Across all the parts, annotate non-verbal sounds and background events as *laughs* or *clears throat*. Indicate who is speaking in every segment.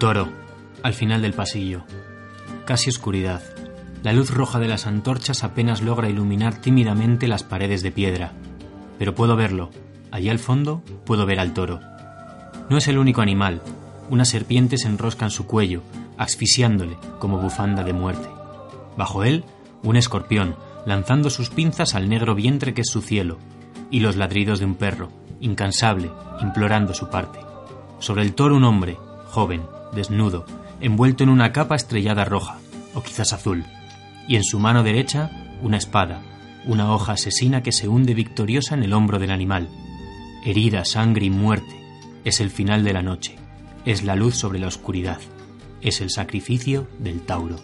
Speaker 1: toro, al final del pasillo. Casi oscuridad. La luz roja de las antorchas apenas logra iluminar tímidamente las paredes de piedra. Pero puedo verlo. Allí al fondo puedo ver al toro. No es el único animal. Una serpiente se enrosca en su cuello, asfixiándole como bufanda de muerte. Bajo él, un escorpión, lanzando sus pinzas al negro vientre que es su cielo, y los ladridos de un perro, incansable, implorando su parte. Sobre el toro un hombre, joven, desnudo, envuelto en una capa estrellada roja, o quizás azul, y en su mano derecha una espada, una hoja asesina que se hunde victoriosa en el hombro del animal. Herida, sangre y muerte. Es el final de la noche. Es la luz sobre la oscuridad. Es el sacrificio del Tauro.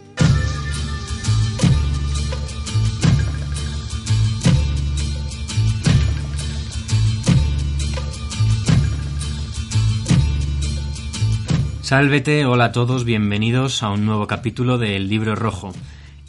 Speaker 1: Sálvete, hola a todos, bienvenidos a un nuevo capítulo del Libro Rojo.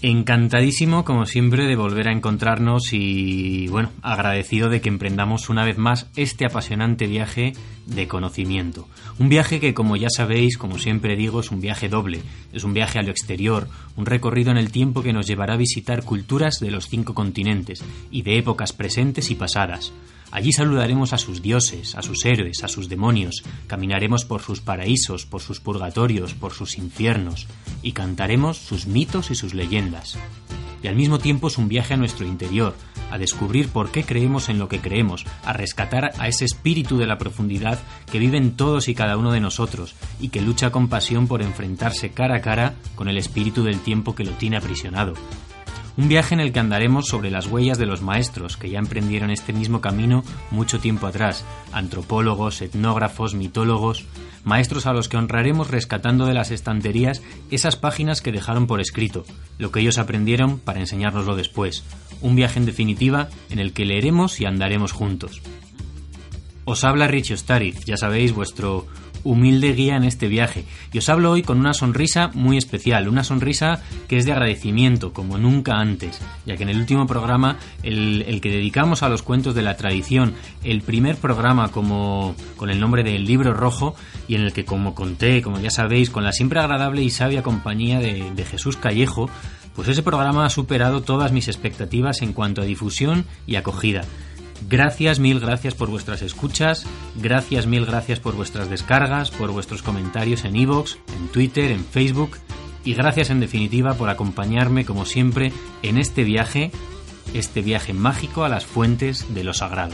Speaker 1: Encantadísimo, como siempre, de volver a encontrarnos y, bueno, agradecido de que emprendamos una vez más este apasionante viaje de conocimiento. Un viaje que, como ya sabéis, como siempre digo, es un viaje doble. Es un viaje a lo exterior, un recorrido en el tiempo que nos llevará a visitar culturas de los cinco continentes y de épocas presentes y pasadas. Allí saludaremos a sus dioses, a sus héroes, a sus demonios, caminaremos por sus paraísos, por sus purgatorios, por sus infiernos, y cantaremos sus mitos y sus leyendas. Y al mismo tiempo es un viaje a nuestro interior, a descubrir por qué creemos en lo que creemos, a rescatar a ese espíritu de la profundidad que vive en todos y cada uno de nosotros y que lucha con pasión por enfrentarse cara a cara con el espíritu del tiempo que lo tiene aprisionado, un viaje en el que andaremos sobre las huellas de los maestros que ya emprendieron este mismo camino mucho tiempo atrás, antropólogos, etnógrafos, mitólogos, maestros a los que honraremos rescatando de las estanterías esas páginas que dejaron por escrito, lo que ellos aprendieron para enseñárnoslo después. Un viaje en definitiva en el que leeremos y andaremos juntos. Os habla Richie Ostariz, ya sabéis, vuestro humilde guía en este viaje. Y os hablo hoy con una sonrisa muy especial, una sonrisa que es de agradecimiento, como nunca antes, ya que en el último programa, el, que dedicamos a los cuentos de la tradición, el primer programa como con el nombre del libro rojo, y en el que como conté, como ya sabéis, con la siempre agradable y sabia compañía de Jesús Callejo, pues ese programa ha superado todas mis expectativas en cuanto a difusión y acogida. Gracias, mil gracias por vuestras escuchas, gracias, mil gracias por vuestras descargas, por vuestros comentarios en iVoox, en Twitter, en Facebook y gracias en definitiva por acompañarme como siempre en este viaje, este viaje mágico a las fuentes de lo sagrado.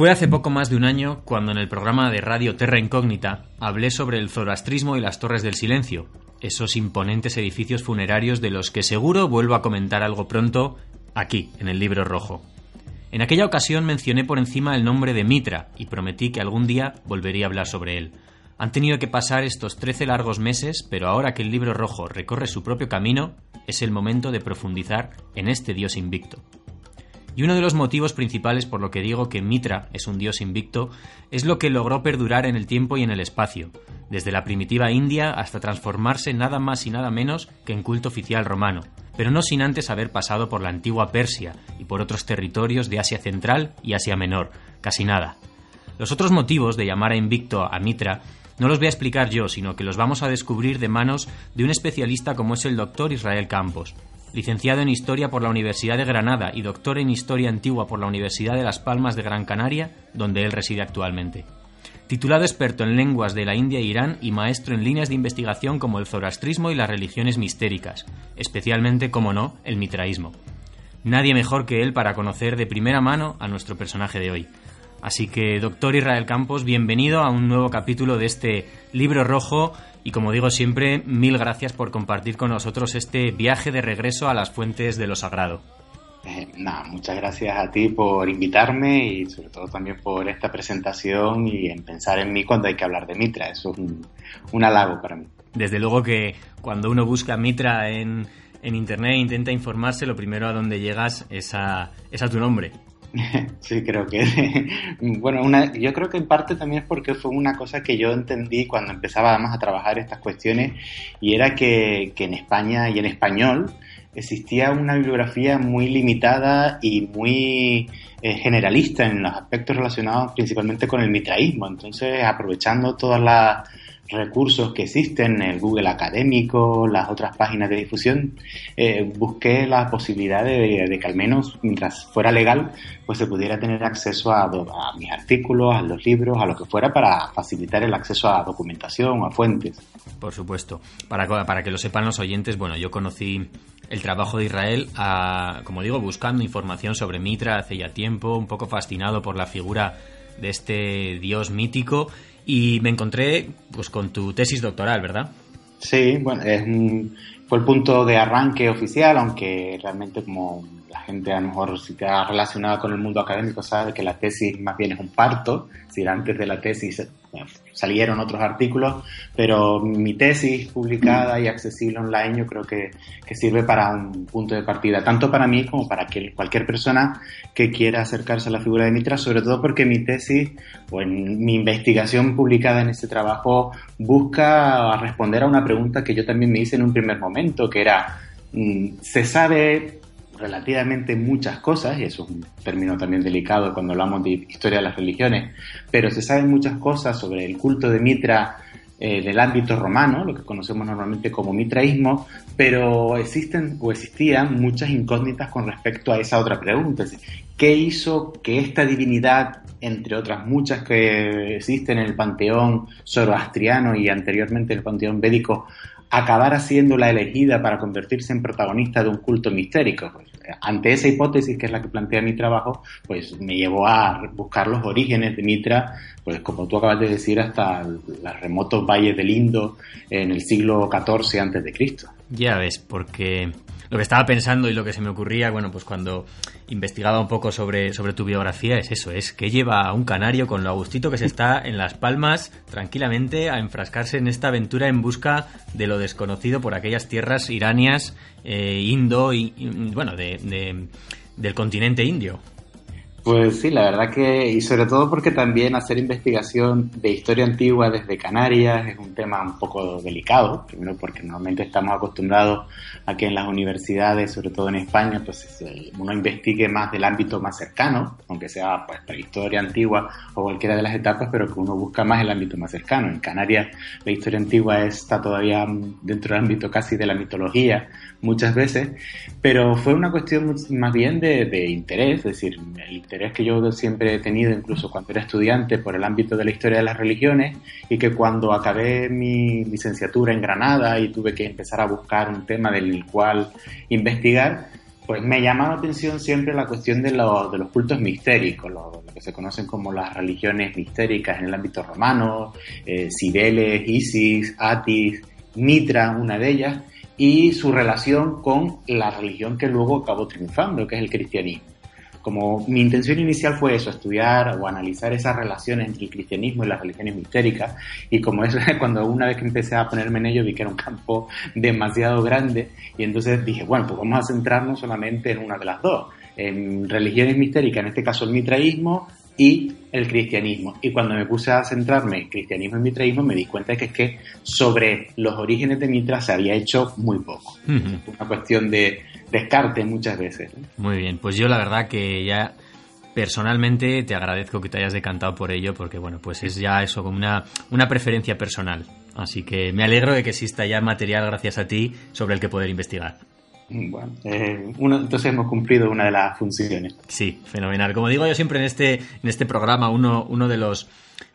Speaker 1: Fue hace poco más de un año cuando en el programa de radio Terra Incógnita hablé sobre el zoroastrismo y las Torres del Silencio, esos imponentes edificios funerarios de los que seguro vuelvo a comentar algo pronto aquí, en el libro rojo. En aquella ocasión mencioné por encima el nombre de Mitra y prometí que algún día volvería a hablar sobre él. Han tenido que pasar estos trece largos meses, pero ahora que el libro rojo recorre su propio camino, es el momento de profundizar en este dios invicto. Y uno de los motivos principales por lo que digo que Mitra es un dios invicto es lo que logró perdurar en el tiempo y en el espacio, desde la primitiva India hasta transformarse nada más y nada menos que en culto oficial romano, pero no sin antes haber pasado por la antigua Persia y por otros territorios de Asia Central y Asia Menor, casi nada. Los otros motivos de llamar a invicto a Mitra no los voy a explicar yo, sino que los vamos a descubrir de manos de un especialista como es el doctor Israel Campos, licenciado en Historia por la Universidad de Granada y doctor en Historia Antigua por la Universidad de Las Palmas de Gran Canaria, donde él reside actualmente. Titulado experto en lenguas de la India e Irán y maestro en líneas de investigación como el zoroastrismo y las religiones mistéricas, especialmente, como no, el mitraísmo. Nadie mejor que él para conocer de primera mano a nuestro personaje de hoy. Así que, doctor Israel Campos, bienvenido a un nuevo capítulo de este libro rojo y como digo siempre, mil gracias por compartir con nosotros este viaje de regreso a las fuentes de lo sagrado.
Speaker 2: Eh, nada, muchas gracias a ti por invitarme y sobre todo también por esta presentación y en pensar en mí cuando hay que hablar de Mitra. Eso es un, halago para mí.
Speaker 1: Desde luego que cuando uno busca Mitra en, en Internet e intenta informarse, lo primero a donde llegas es a, es a tu nombre. *laughs*
Speaker 2: Sí, creo que. Bueno, una, yo creo que en parte también es porque fue una cosa que yo entendí cuando empezaba además a trabajar estas cuestiones y era que, que en España y en español existía una bibliografía muy limitada y muy eh, generalista en los aspectos relacionados principalmente con el mitraísmo. Entonces, aprovechando todas las recursos que existen, el Google académico, las otras páginas de difusión, eh, busqué la posibilidad de, que al menos mientras fuera legal, pues se pudiera tener acceso a, mis artículos, a los libros, a lo que fuera para facilitar el acceso a documentación, a fuentes.
Speaker 1: Por supuesto. Para, para que lo sepan los oyentes, bueno, yo conocí el trabajo de Israel, como digo, buscando información sobre Mitra hace ya tiempo, un poco fascinado por la figura de este dios mítico y me encontré pues con tu tesis doctoral, ¿verdad?
Speaker 2: Sí, bueno, es fue el punto de arranque oficial, aunque realmente como la gente a lo mejor si te ha relacionado con el mundo académico sabe que la tesis más bien es un parto, si antes de la tesis salieron otros artículos, pero mi tesis publicada y accesible online yo creo que, sirve para un punto de partida, tanto para mí como para que cualquier persona que quiera acercarse a la figura de Mitra, sobre todo porque mi tesis o mi investigación publicada en este trabajo busca responder a una pregunta que yo también me hice en un primer momento, que era, mm, ¿se sabe relativamente muchas cosas, y eso es un término también delicado cuando hablamos de historia de las religiones, pero se saben muchas cosas sobre el culto de Mitra eh, del ámbito romano, lo que conocemos normalmente como mitraísmo, pero existen o existían muchas incógnitas con respecto a esa otra pregunta. ¿Qué hizo que esta divinidad, entre otras muchas que existen en el panteón zoroastriano y anteriormente en el panteón védico, acabara siendo la elegida para convertirse en protagonista de un culto mistérico. Pues, ante esa hipótesis, que es la que plantea mi trabajo, pues me llevó a buscar los orígenes de Mitra, pues como tú acabas de decir, hasta los remotos valles del Indo en el siglo XIV antes de Cristo.
Speaker 1: Ya ves, porque lo que estaba pensando y lo que se me ocurría, bueno, pues cuando investigaba un poco sobre, sobre tu biografía es eso, es que lleva a un canario con lo agustito que se está en Las Palmas tranquilamente a enfrascarse en esta aventura en busca de lo desconocido por aquellas tierras iranias, eh, indo y, bueno, de, del continente indio.
Speaker 2: Pues sí, la verdad que, y sobre todo porque también hacer investigación de historia antigua desde Canarias es un tema un poco delicado, primero porque normalmente estamos acostumbrados a que en las universidades, sobre todo en España, pues uno investigue más del ámbito más cercano, aunque sea pues prehistoria antigua o cualquiera de las etapas, pero que uno busca más el ámbito más cercano. En Canarias la historia antigua está todavía dentro del ámbito casi de la mitología muchas veces, pero fue una cuestión más bien de, de interés, es decir, el interés que yo siempre he tenido, incluso cuando era estudiante, por el ámbito de la historia de las religiones, y que cuando acabé mi licenciatura en Granada y tuve que empezar a buscar un tema del cual investigar, pues me llamaba la atención siempre la cuestión de, los, de los cultos mistéricos, lo, que se conocen como las religiones mistéricas en el ámbito romano, eh, Cibeles, Isis, Atis, Mitra, una de ellas, y su relación con la religión que luego acabó triunfando, que es el cristianismo como mi intención inicial fue eso, estudiar o analizar esas relaciones entre el cristianismo y las religiones mistéricas, y como eso, *laughs* cuando una vez que empecé a ponerme en ello vi que era un campo *laughs* demasiado grande, y entonces dije, bueno, pues vamos a centrarnos solamente en una de las dos, en religiones mistéricas, en este caso el mitraísmo, y el cristianismo. Y cuando me puse a centrarme en cristianismo y mitraísmo, me di cuenta de que es que sobre los orígenes de Mitra se había hecho muy poco. Una cuestión de descarte muchas veces.
Speaker 1: Muy bien, pues yo la verdad que ya personalmente te agradezco que te hayas decantado por ello, porque bueno, pues es ya eso como una, una preferencia personal. Así que me alegro de que exista ya material gracias a ti sobre el que poder investigar.
Speaker 2: Bueno, eh, entonces hemos cumplido una de las funciones.
Speaker 1: Sí, fenomenal. Como digo yo siempre en este, en este programa, uno, uno de, los,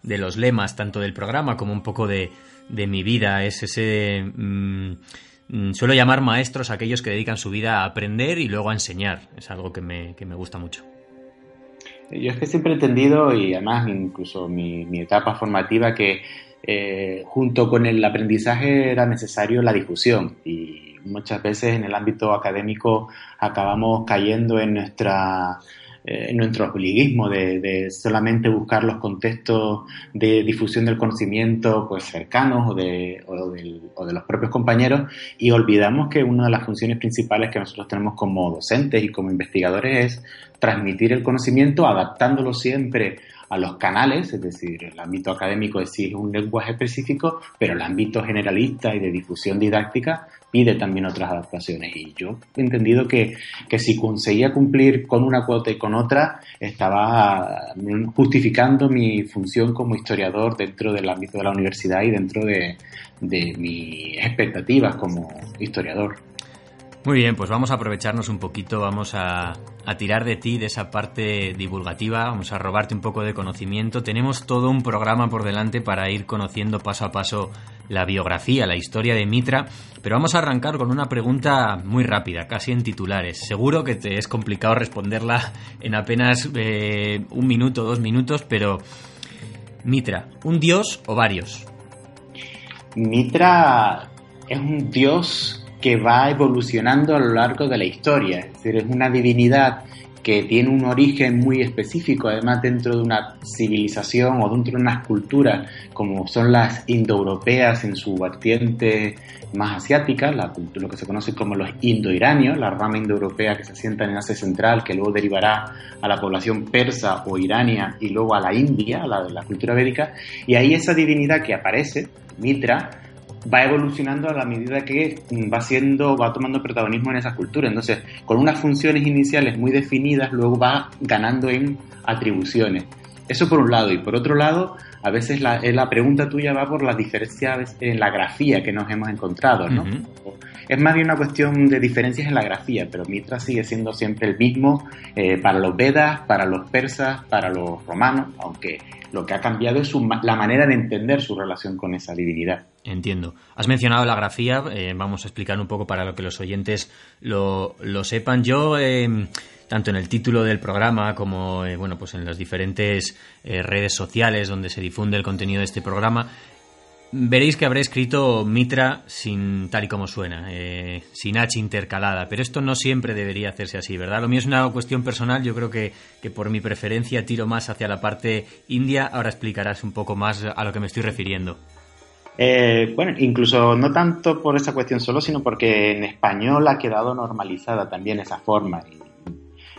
Speaker 1: de los lemas, tanto del programa como un poco de, de mi vida, es ese... Mm, mm, suelo llamar maestros a aquellos que dedican su vida a aprender y luego a enseñar. Es algo que me, que me gusta mucho.
Speaker 2: Yo es que siempre he entendido, y además incluso mi, mi etapa formativa, que eh, junto con el aprendizaje era necesario la difusión. Y muchas veces en el ámbito académico acabamos cayendo en nuestra eh, nuestro obliguismo de, solamente buscar los contextos de difusión del conocimiento pues cercanos o de, o, o de los propios compañeros. Y olvidamos que una de las funciones principales que nosotros tenemos como docentes y como investigadores es transmitir el conocimiento adaptándolo siempre a los canales, es decir, el ámbito académico exige un lenguaje específico, pero el ámbito generalista y de difusión didáctica pide también otras adaptaciones. Y yo he entendido que, si conseguía cumplir con una cuota y con otra, estaba justificando mi función como historiador dentro del ámbito de la universidad y dentro de, de mis expectativas como historiador.
Speaker 1: Muy bien, pues vamos a aprovecharnos un poquito, vamos a, tirar de ti, de esa parte divulgativa, vamos a robarte un poco de conocimiento. Tenemos todo un programa por delante para ir conociendo paso a paso la biografía, la historia de Mitra, pero vamos a arrancar con una pregunta muy rápida, casi en titulares. Seguro que te es complicado responderla en apenas eh, un minuto, dos minutos, pero Mitra, ¿un dios o varios?
Speaker 2: Mitra es un dios que va evolucionando a lo largo de la historia. Es decir, es una divinidad que tiene un origen muy específico, además dentro de una civilización o dentro de unas culturas como son las indoeuropeas en su vertiente más asiática, lo que se conoce como los indoiranios, la rama indoeuropea que se asienta en Asia Central, que luego derivará a la población persa o irania y luego a la India, la, la cultura védica, y ahí esa divinidad que aparece, Mitra, va evolucionando a la medida que va siendo, va tomando protagonismo en esa cultura. Entonces, con unas funciones iniciales muy definidas, luego va ganando en atribuciones. Eso por un lado. Y por otro lado, a veces la, eh, la pregunta tuya va por las diferencias en la grafía que nos hemos encontrado, ¿no? Es más bien una cuestión de diferencias en la grafía, pero Mitra sigue siendo siempre el mismo eh, para los Vedas, para los persas, para los romanos, aunque lo que ha cambiado es la manera de entender su relación con esa divinidad.
Speaker 1: Entiendo. Has mencionado la grafía, eh, vamos a explicar un poco para que los oyentes lo, sepan. Yo, em, tanto en el título del programa como eh, bueno, pues en las diferentes eh, redes sociales donde se difunde el contenido de este programa, Veréis que habré escrito Mitra sin tal y como suena, eh, sin H intercalada, pero esto no siempre debería hacerse así, ¿verdad? Lo mío es una cuestión personal, yo creo que, que por mi preferencia tiro más hacia la parte india, ahora explicarás un poco más a lo que me estoy refiriendo.
Speaker 2: Eh, bueno, incluso no tanto por esa cuestión solo, sino porque en español ha quedado normalizada también esa forma.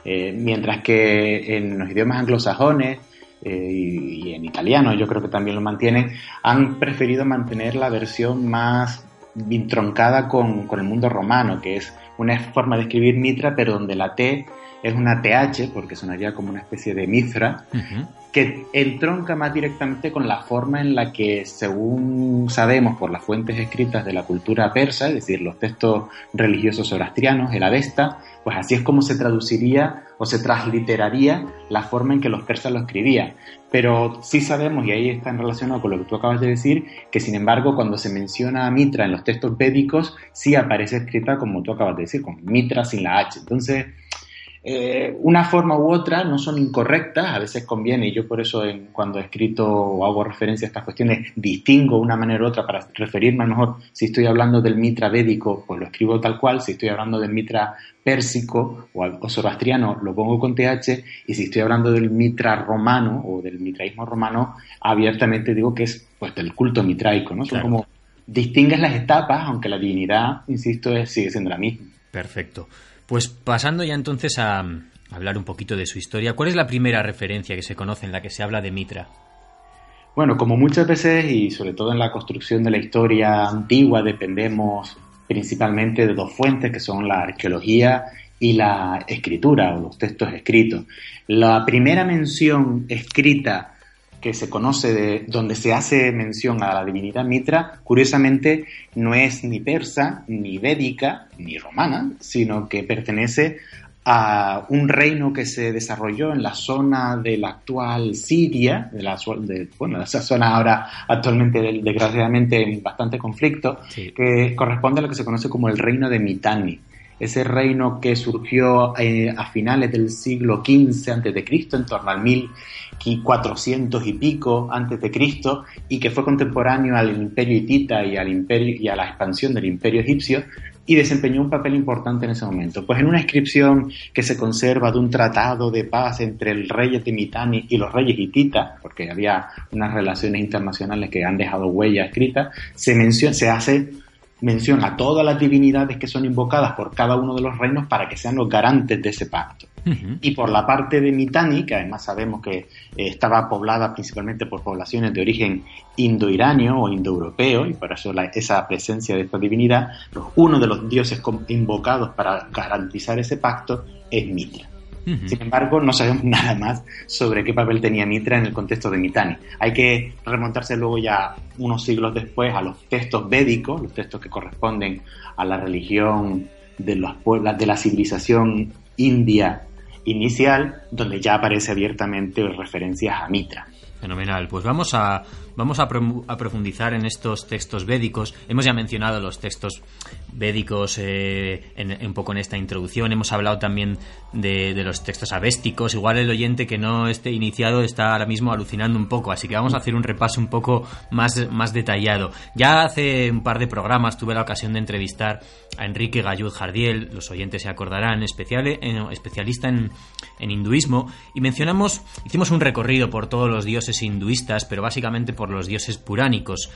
Speaker 2: Eh, mientras que en los idiomas anglosajones eh, y, en italiano yo creo que también lo mantienen, han preferido mantener la versión más entroncada con, el mundo romano, que es una forma de escribir Mitra, pero donde la T es una TH, porque sonaría como una especie de Mithra, que entronca más directamente con la forma en la que, según sabemos por las fuentes escritas de la cultura persa, es decir, los textos religiosos zoroastrianos, el Avesta, pues así es como se traduciría o se transliteraría la forma en que los persas lo escribían. Pero sí sabemos, y ahí está en relación con lo que tú acabas de decir, que sin embargo cuando se menciona a Mitra en los textos védicos, sí aparece escrita como tú acabas de decir, con Mitra sin la H. Entonces, eh, una forma u otra no son incorrectas, a veces conviene, y yo por eso en, cuando he escrito o hago referencia a estas cuestiones distingo una manera u otra para referirme a lo mejor si estoy hablando del mitra védico, pues lo escribo tal cual, si estoy hablando del mitra pérsico o, o zoroastriano lo pongo con TH, y si estoy hablando del mitra romano o del mitraísmo romano, abiertamente digo que es pues del culto mitraico, ¿no? Son como distingues las etapas, aunque la divinidad, insisto, sigue siendo la misma.
Speaker 1: Perfecto. Pues pasando ya entonces a, hablar un poquito de su historia, ¿cuál es la primera referencia que se conoce en la que se habla de Mitra?
Speaker 2: Bueno, como muchas veces y sobre todo en la construcción de la historia antigua dependemos principalmente de dos fuentes que son la arqueología y la escritura o los textos escritos. La primera mención escrita que se conoce de donde se hace mención a la divinidad Mitra, curiosamente no es ni persa, ni védica, ni romana, sino que pertenece a un reino que se desarrolló en la zona de la actual Siria, de la, de, bueno, esa zona ahora actualmente desgraciadamente en bastante conflicto, que corresponde a lo que se conoce como el reino de Mitanni. Ese reino que surgió eh, a finales del siglo XV antes de Cristo, en torno al 1400 y pico antes de Cristo, y que fue contemporáneo al imperio hitita y al imperio y a la expansión del imperio egipcio, y desempeñó un papel importante en ese momento. Pues en una inscripción que se conserva de un tratado de paz entre el rey de Mitani y los reyes hititas, porque había unas relaciones internacionales que han dejado huella escrita, se menciona, se hace mención a todas las divinidades que son invocadas por cada uno de los reinos para que sean los garantes de ese pacto. Y por la parte de Mitanni, que además sabemos que eh, estaba poblada principalmente por poblaciones de origen indo-iranio o indoeuropeo, y por eso esa presencia de esta divinidad, pues uno de los dioses invocados para garantizar ese pacto es Mitra. Sin embargo, no sabemos *laughs* nada más sobre qué papel tenía Mitra en el contexto de Mitanni. Hay que remontarse luego ya unos siglos después a los textos védicos, los textos que corresponden a la religión de, los de la civilización india inicial, donde ya aparece abiertamente referencias a Mitra.
Speaker 1: Fenomenal. Pues vamos a, vamos a, profundizar en estos textos védicos. Hemos ya mencionado los textos védicos eh, en, un poco en esta introducción. Hemos hablado también de, los textos avésticos. Igual el oyente que no esté iniciado está ahora mismo alucinando un poco. Así que vamos a hacer un repaso un poco más, más detallado. Ya hace un par de programas tuve la ocasión de entrevistar a Enrique Gallud Jardiel. Los oyentes se acordarán, eh, especialista en hinduismo. Y mencionamos, hicimos un recorrido por todos los dioses hinduistas, pero básicamente por los dioses puránicos.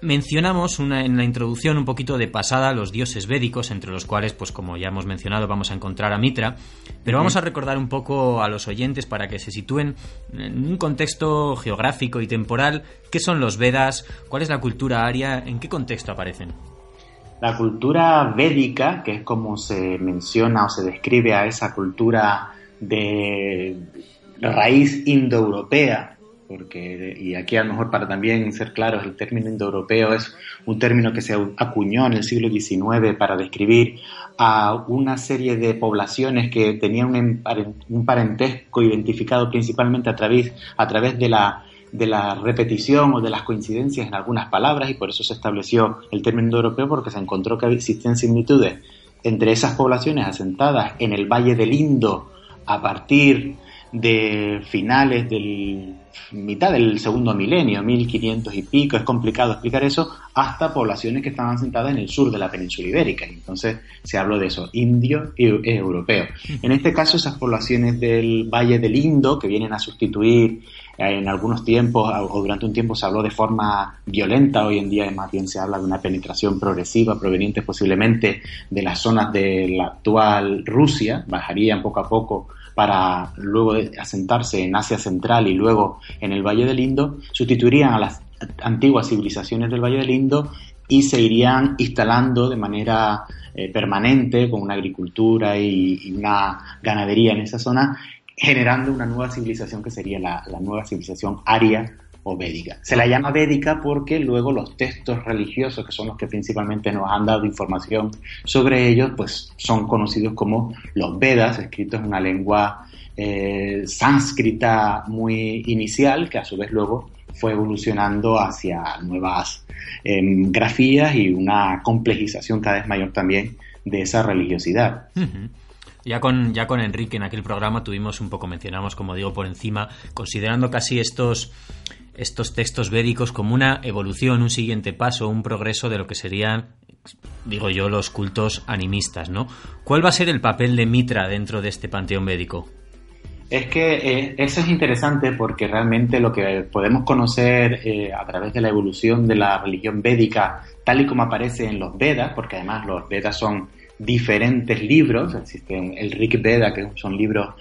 Speaker 1: Mencionamos en la introducción un poquito de pasada los dioses védicos, entre los cuales, pues como ya hemos mencionado, vamos a encontrar a Mitra, pero vamos a recordar un poco a los oyentes para que se sitúen en un contexto geográfico y temporal, qué son los Vedas, cuál es la cultura aria, en qué contexto aparecen.
Speaker 2: La cultura védica, que es como se menciona o se describe a esa cultura de raíz indoeuropea, porque, y aquí a lo mejor para también ser claros, el término indoeuropeo es un término que se acuñó en el siglo XIX para describir a una serie de poblaciones que tenían un parentesco identificado principalmente a través, a través de la de la repetición o de las coincidencias en algunas palabras y por eso se estableció el término indoeuropeo porque se encontró que existían similitudes entre esas poblaciones asentadas en el Valle del Indo a partir de finales del mitad del segundo milenio, 1500 y pico, es complicado explicar eso, hasta poblaciones que estaban asentadas en el sur de la península ibérica. Entonces se habló de eso, indio y europeo. En este caso, esas poblaciones del Valle del Indo, que vienen a sustituir eh, en algunos tiempos o durante un tiempo se habló de forma violenta, hoy en día más bien se habla de una penetración progresiva proveniente posiblemente de las zonas de la actual Rusia, bajarían poco a poco para luego asentarse en Asia Central y luego en el Valle del Indo, sustituirían a las antiguas civilizaciones del Valle del Indo y se irían instalando de manera eh, permanente con una agricultura y, una ganadería en esa zona, generando una nueva civilización que sería la, la nueva civilización aria védica. Se la llama védica porque luego los textos religiosos, que son los que principalmente nos han dado información sobre ellos, pues son conocidos como los Vedas, escritos en una lengua eh, sánscrita muy inicial, que a su vez luego fue evolucionando hacia nuevas em, grafías y una complejización cada vez mayor también de esa religiosidad.
Speaker 1: Ya con, ya con Enrique en aquel programa tuvimos un poco, mencionamos, como digo, por encima, considerando casi estos estos textos védicos como una evolución, un siguiente paso, un progreso de lo que serían, digo yo, los cultos animistas, ¿no? ¿Cuál va a ser el papel de Mitra dentro de este panteón védico?
Speaker 2: Es que eh, eso es interesante porque realmente lo que podemos conocer eh, a través de la evolución de la religión védica, tal y como aparece en los Vedas, porque además los Vedas son diferentes libros, existen el Rig Veda, que son libros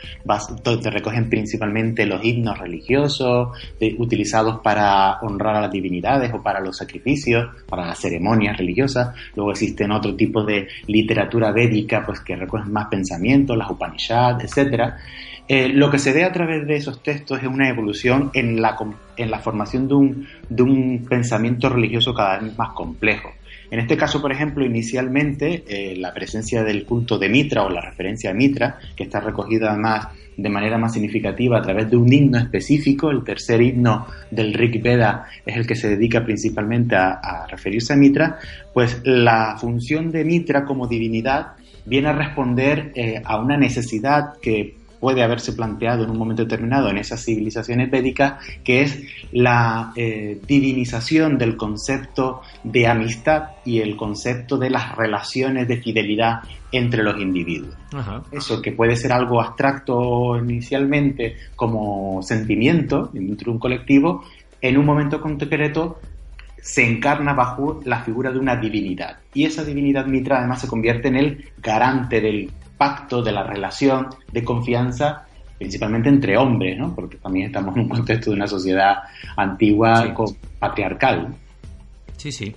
Speaker 2: donde recogen principalmente los himnos religiosos, utilizados para honrar a las divinidades o para los sacrificios, para las ceremonias religiosas. Luego existen otro tipo de literatura védica, pues que recogen más pensamientos, las Upanishads, etcétera. Eh, lo que se ve a través de esos textos es una evolución en la, en la formación de un, de un pensamiento religioso cada vez más complejo. En este caso, por ejemplo, inicialmente eh, la presencia del culto de Mitra o la referencia a Mitra, que está recogida además de manera más significativa a través de un himno específico, el tercer himno del Rig Veda es el que se dedica principalmente a, referirse a Mitra, pues la función de Mitra como divinidad viene a responder eh, a una necesidad que puede haberse planteado en un momento determinado en esas civilizaciones védicas, que es la eh, divinización del concepto de amistad y el concepto de las relaciones de fidelidad entre los individuos. Eso que puede ser algo abstracto inicialmente como sentimiento dentro de un colectivo, en un momento concreto se encarna bajo la figura de una divinidad. Y esa divinidad mitra además se convierte en el garante del pacto, de la relación de confianza, principalmente entre hombres, ¿no? porque también estamos en un contexto de una sociedad antigua patriarcal.
Speaker 1: Sí, sí.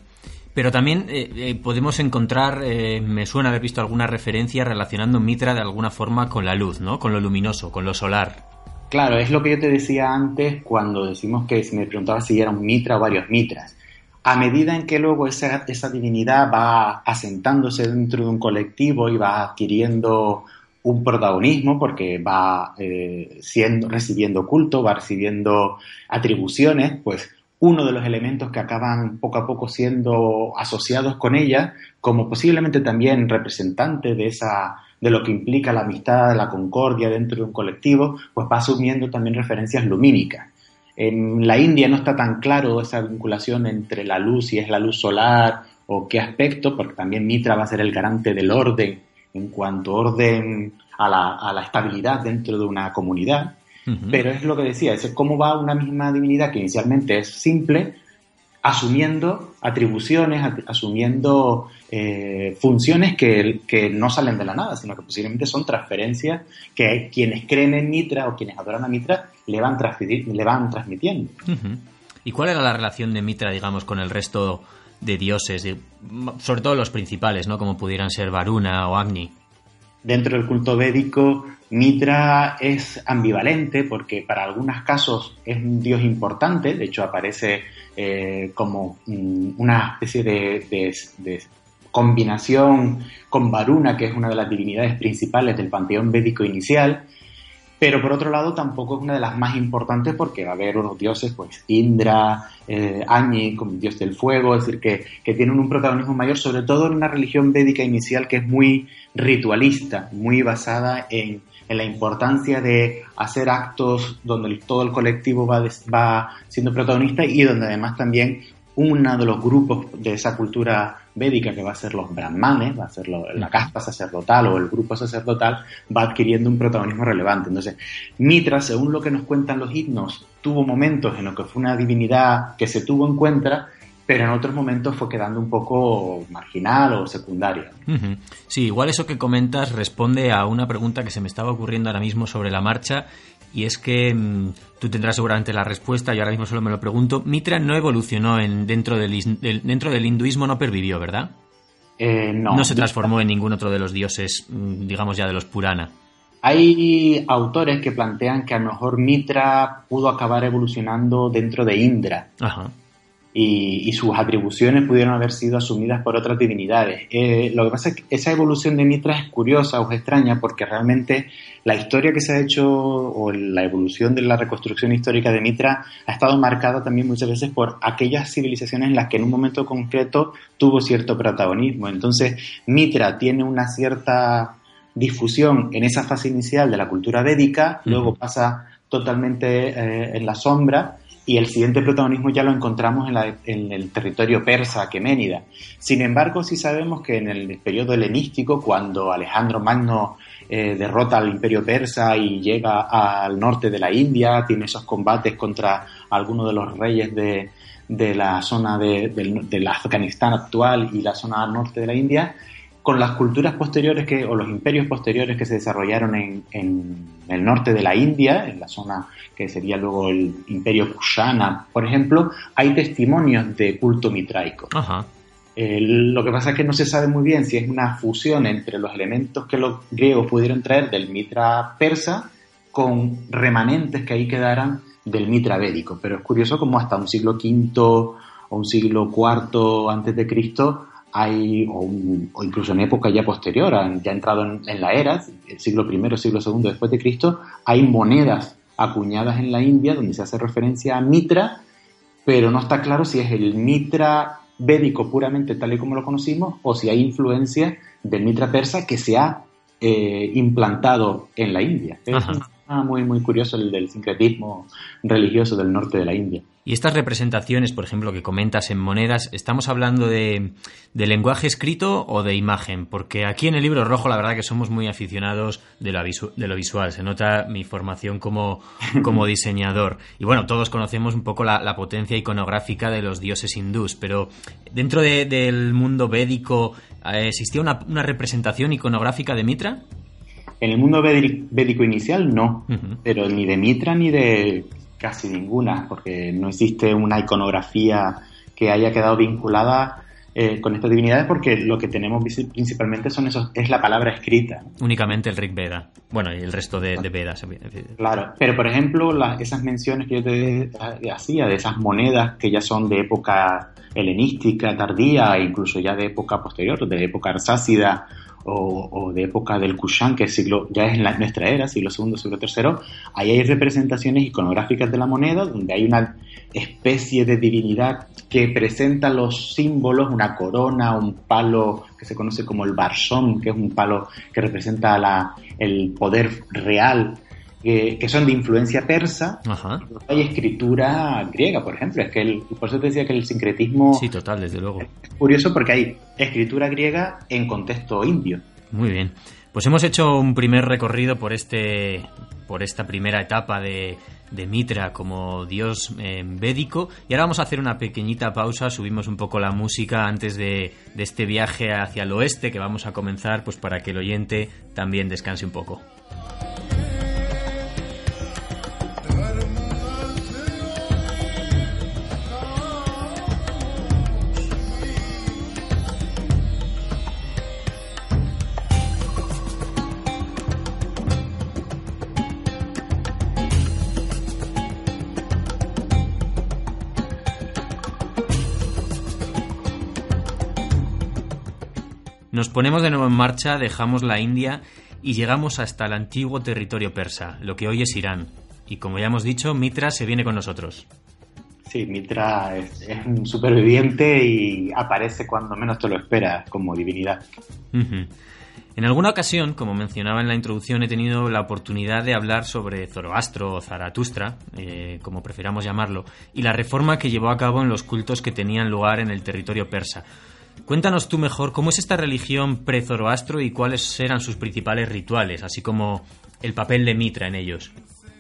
Speaker 1: Pero también eh, eh, podemos encontrar, eh, me suena haber visto alguna referencia relacionando Mitra de alguna forma con la luz, ¿no? Con lo luminoso, con lo solar.
Speaker 2: Claro, es lo que yo te decía antes cuando decimos que me preguntaba si era un Mitra o varios Mitras. A medida en que luego esa, divinidad va asentándose dentro de un colectivo y va adquiriendo un protagonismo porque va siendo, recibiendo culto, va recibiendo atribuciones, pues uno de los elementos que acaban poco a poco siendo asociados con ella, como posiblemente también representante de de lo que implica la amistad, la concordia dentro de un colectivo, pues va asumiendo también referencias lumínicas. En la India no está tan claro esa vinculación entre la luz, si es la luz solar o qué aspecto, porque también Mitra va a ser el garante del orden en cuanto orden a la, a la estabilidad dentro de una comunidad. Pero es lo que decía, es cómo va una misma divinidad que inicialmente es simple, asumiendo atribuciones, asumiendo eh, funciones que, que, no salen de la nada, sino que posiblemente son transferencias que quienes creen en Mitra o quienes adoran a Mitra le van, le van transmitiendo.
Speaker 1: ¿Y cuál era la relación de Mitra, digamos, con el resto de dioses, sobre todo los principales, ¿no? como pudieran ser Varuna o Agni?
Speaker 2: Dentro del culto védico, Mitra es ambivalente porque para algunos casos es un dios importante, de hecho aparece eh, como una especie de, combinación con Varuna, que es una de las divinidades principales del panteón védico inicial, pero por otro lado tampoco es una de las más importantes porque va a haber unos dioses, pues Indra, eh, Agni, como dios del fuego, es decir, que, que, tienen un protagonismo mayor, sobre todo en una religión védica inicial que es muy ritualista, muy basada en en la importancia de hacer actos donde todo el colectivo va, va siendo protagonista y donde además también uno de los grupos de esa cultura védica, que va a ser los brahmanes, va a ser la casta sacerdotal o el grupo sacerdotal, va adquiriendo un protagonismo relevante. Entonces, Mitra, según lo que nos cuentan los himnos, tuvo momentos en los que fue una divinidad que se tuvo en cuenta pero en otros momentos fue quedando un poco marginal o secundaria.
Speaker 1: Sí, igual eso que comentas responde a una pregunta que se me estaba ocurriendo ahora mismo sobre la marcha y es que mm, tú tendrás seguramente la respuesta, y ahora mismo solo me lo pregunto. Mitra no evolucionó en, dentro, del, dentro del hinduismo, no pervivió, ¿verdad?
Speaker 2: Eh, no.
Speaker 1: No se transformó en ningún otro de los dioses, mm, digamos ya de los Purana.
Speaker 2: Hay autores que plantean que a lo mejor Mitra pudo acabar evolucionando dentro de Indra. Ajá y, sus atribuciones pudieron haber sido asumidas por otras divinidades. Eh, lo que pasa es que esa evolución de Mitra es curiosa o es extraña porque realmente la historia que se ha hecho o la evolución de la reconstrucción histórica de Mitra ha estado marcada también muchas veces por aquellas civilizaciones en las que en un momento concreto tuvo cierto protagonismo. Entonces, Mitra tiene una cierta difusión en esa fase inicial de la cultura védica, luego pasa totalmente eh, en la sombra y el siguiente protagonismo ya lo encontramos en, el territorio persa, Aqueménida. Sin embargo, sí sabemos que en el periodo helenístico, cuando Alejandro Magno eh, derrota al imperio persa y llega al norte de la India, tiene esos combates contra algunos de los reyes de, la zona de, del Afganistán actual y la zona norte de la India, con las culturas posteriores que, o los imperios posteriores que se desarrollaron en, en, el norte de la India, en la zona que sería luego el imperio Kushana, por ejemplo, hay testimonios de culto mitraico. lo que pasa es que no se sabe muy bien si es una fusión entre los elementos que los griegos pudieron traer del mitra persa con remanentes que ahí quedaran del mitra védico. Pero es curioso como hasta un siglo V o un siglo IV antes de Cristo hay, o, incluso en época ya posterior, ya entrado en, la era, el siglo I, siglo II después de Cristo, hay monedas acuñadas en la India donde se hace referencia a Mitra, pero no está claro si es el Mitra védico puramente tal y como lo conocimos o si hay influencia del Mitra persa que se ha eh, implantado en la India. Es muy, muy curioso el del sincretismo religioso del norte de la India.
Speaker 1: Y estas representaciones, por ejemplo, que comentas en monedas, ¿estamos hablando de, lenguaje escrito o de imagen? Porque aquí en el libro rojo la verdad que somos muy aficionados de lo, de lo visual. Se nota mi formación como, como diseñador. Y bueno, todos conocemos un poco la, potencia iconográfica de los dioses hindús, pero dentro del mundo védico, eh, ¿existía una, una representación iconográfica de Mitra?
Speaker 2: En el mundo védico inicial no, pero ni de Mitra ni de casi ninguna, porque no existe una iconografía que haya quedado vinculada eh, con estas divinidades, porque lo que tenemos principalmente son esos, es la palabra escrita.
Speaker 1: Únicamente el Rig Veda, bueno, y el resto de, Vedas.
Speaker 2: Claro, pero por ejemplo, esas menciones que yo te hacía de esas monedas que ya son de época helenística, tardía, e incluso ya de época posterior, de época arsácida o, de época del Kushan, que es siglo, ya es en la, nuestra era, siglo II, siglo III, ahí hay representaciones iconográficas de la moneda donde hay una especie de divinidad que presenta los símbolos, una corona, un palo que se conoce como el barsón, que es un palo que representa la, el poder real que, son de influencia persa. Hay escritura griega, por ejemplo. Es que el, por eso te decía que el sincretismo.
Speaker 1: Sí, total, desde luego.
Speaker 2: Es curioso porque hay escritura griega en contexto indio.
Speaker 1: Muy bien. Pues hemos hecho un primer recorrido por este por esta primera etapa de, de Mitra como dios eh, védico y ahora vamos a hacer una pequeñita pausa, subimos un poco la música antes de, de este viaje hacia el oeste que vamos a comenzar pues para que el oyente también descanse un poco. Nos ponemos de nuevo en marcha, dejamos la India y llegamos hasta el antiguo territorio persa, lo que hoy es Irán. Y como ya hemos dicho, Mitra se viene con nosotros.
Speaker 2: Sí, Mitra es, un superviviente y aparece cuando menos te lo esperas como divinidad.
Speaker 1: En alguna ocasión, como mencionaba en la introducción, he tenido la oportunidad de hablar sobre Zoroastro o Zaratustra, eh, como prefiramos llamarlo, y la reforma que llevó a cabo en los cultos que tenían lugar en el territorio persa. Cuéntanos tú mejor cómo es esta religión pre-Zoroastro y cuáles eran sus principales rituales, así como el papel de Mitra en ellos.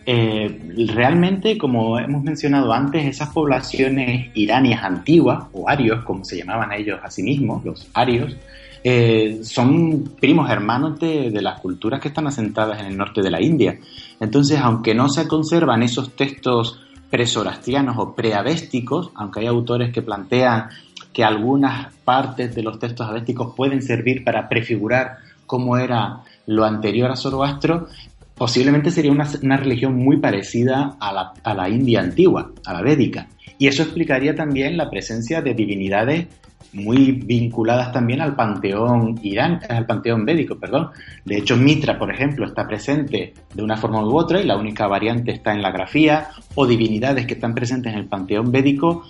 Speaker 2: Eh, realmente, como hemos mencionado antes, esas poblaciones iranias antiguas, o arios, como se llamaban ellos a sí mismos, los arios, eh, son primos hermanos de, las culturas que están asentadas en el norte de la India. Entonces, aunque no se conservan esos textos presorastrianos o preavésticos, aunque hay autores que plantean que algunas partes de los textos avésticos pueden servir para prefigurar cómo era lo anterior a Zoroastro, posiblemente sería una, religión muy parecida a la, a la, India antigua, a la védica. Y eso explicaría también la presencia de divinidades muy vinculadas también al panteón irán, al panteón védico, perdón. De hecho, Mitra, por ejemplo, está presente de una forma u otra y la única variante está en la grafía, o divinidades que están presentes en el panteón védico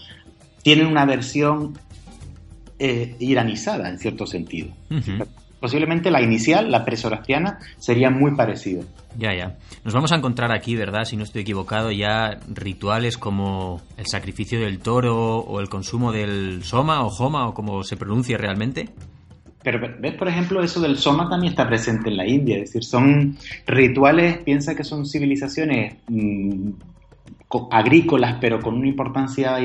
Speaker 2: tienen una versión eh, iranizada en cierto sentido. Posiblemente la inicial, la presorastiana, sería muy parecido.
Speaker 1: Ya, ya. Nos vamos a encontrar aquí, ¿verdad? Si no estoy equivocado, ya rituales como el sacrificio del toro o el consumo del soma o joma o como se pronuncia realmente.
Speaker 2: Pero ves, por ejemplo, eso del soma también está presente en la India, es decir, son rituales, piensa que son civilizaciones mm, agrícolas, pero con una importancia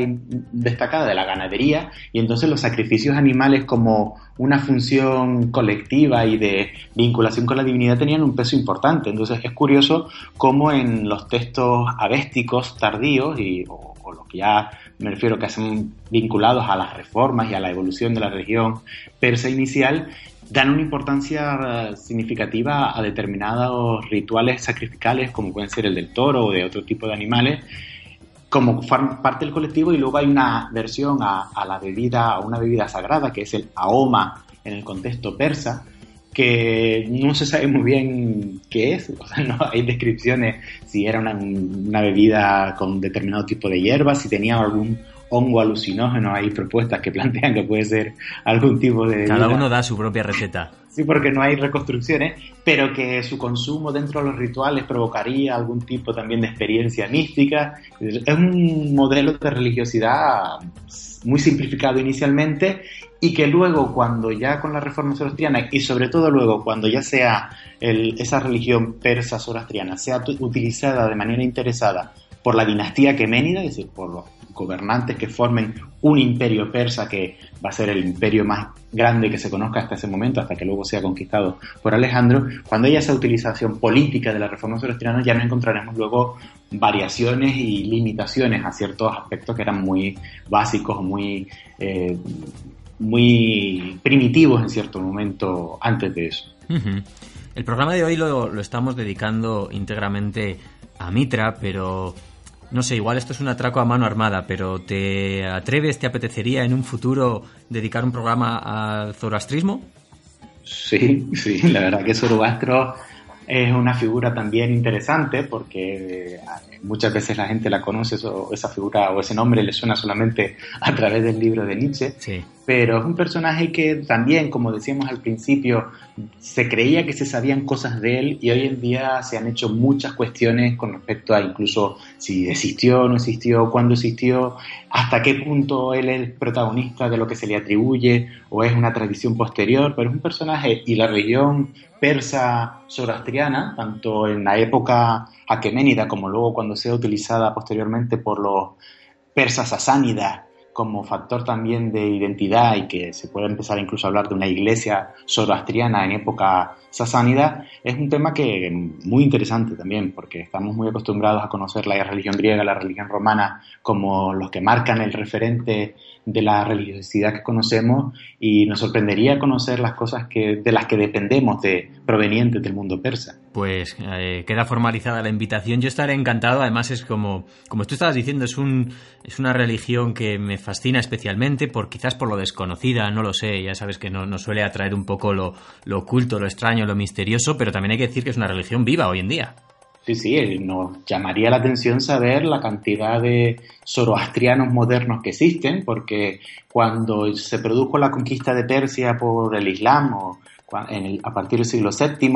Speaker 2: destacada de la ganadería, y entonces los sacrificios animales como una función colectiva y de vinculación con la divinidad tenían un peso importante. Entonces es curioso cómo en los textos avésticos tardíos, y, o, o los que ya me refiero que hacen vinculados a las reformas y a la evolución de la región persa inicial, dan una importancia significativa a determinados rituales sacrificales, como pueden ser el del toro o de otro tipo de animales, como parte del colectivo y luego hay una versión a, la bebida, a una bebida sagrada que es el aoma en el contexto persa, que no se sabe muy bien qué es, *laughs* o sea, no hay descripciones si era una, una bebida con determinado tipo de hierba, si tenía algún hongo alucinógeno, hay propuestas que *laughs* plantean que puede ser algún tipo de...
Speaker 1: Cada uno da su propia receta.
Speaker 2: sí, porque no hay reconstrucciones, pero que su consumo dentro de los rituales provocaría algún tipo también de experiencia mística. Es un modelo de religiosidad muy simplificado inicialmente y que luego cuando ya con la reforma zoroastriana y sobre todo luego cuando ya sea esa religión persa zoroastriana sea utilizada de manera interesada por la dinastía queménida, es decir, por los gobernantes que formen un imperio persa que va a ser el imperio más grande que se conozca hasta ese momento, hasta que luego sea conquistado por Alejandro, cuando haya esa utilización política de la reforma zoroastriana ya no encontraremos luego variaciones y limitaciones a ciertos aspectos que eran muy básicos, muy eh, muy primitivos en cierto momento antes de eso.
Speaker 1: El programa de hoy lo, lo, estamos dedicando íntegramente a Mitra, pero no sé, igual esto es un atraco a mano armada, pero ¿te atreves, te apetecería en un futuro dedicar un programa al zoroastrismo?
Speaker 2: Sí, *laughs* sí, la verdad que Zoroastro es una figura también interesante porque eh, muchas veces la gente la conoce, o esa figura o ese nombre le suena solamente a través del libro de Nietzsche,
Speaker 1: sí.
Speaker 2: Pero es un personaje que también, como decíamos al principio, se creía que se sabían cosas de él y hoy en día se han hecho muchas cuestiones con respecto a incluso si existió no existió, cuándo existió, hasta qué punto él es protagonista de lo que se le atribuye o es una tradición posterior, pero es un personaje y la región persa zoroastriana, tanto en la época aqueménida como luego cuando sea utilizada posteriormente por los persas sasánidas como factor también de identidad y que se puede empezar incluso a hablar de una iglesia zoroastriana en época sasánida, es un tema que muy interesante también, porque estamos muy acostumbrados a conocer la religión griega, la religión romana como los que marcan el referente de la religiosidad que conocemos y nos sorprendería conocer las cosas que, de las que dependemos de provenientes del mundo persa.
Speaker 1: Pues eh, queda formalizada la invitación. Yo estaré encantado. Además es como, como tú estabas diciendo, es un es una religión que me fascina especialmente por quizás por lo desconocida, no lo sé. Ya sabes que nos no suele atraer un poco lo, lo oculto, lo extraño, lo misterioso, pero también hay que decir que es una religión viva hoy en día.
Speaker 2: Sí, sí, nos llamaría la atención saber la cantidad de zoroastrianos modernos que existen, porque cuando se produjo la conquista de Persia por el Islam o a partir del siglo VII,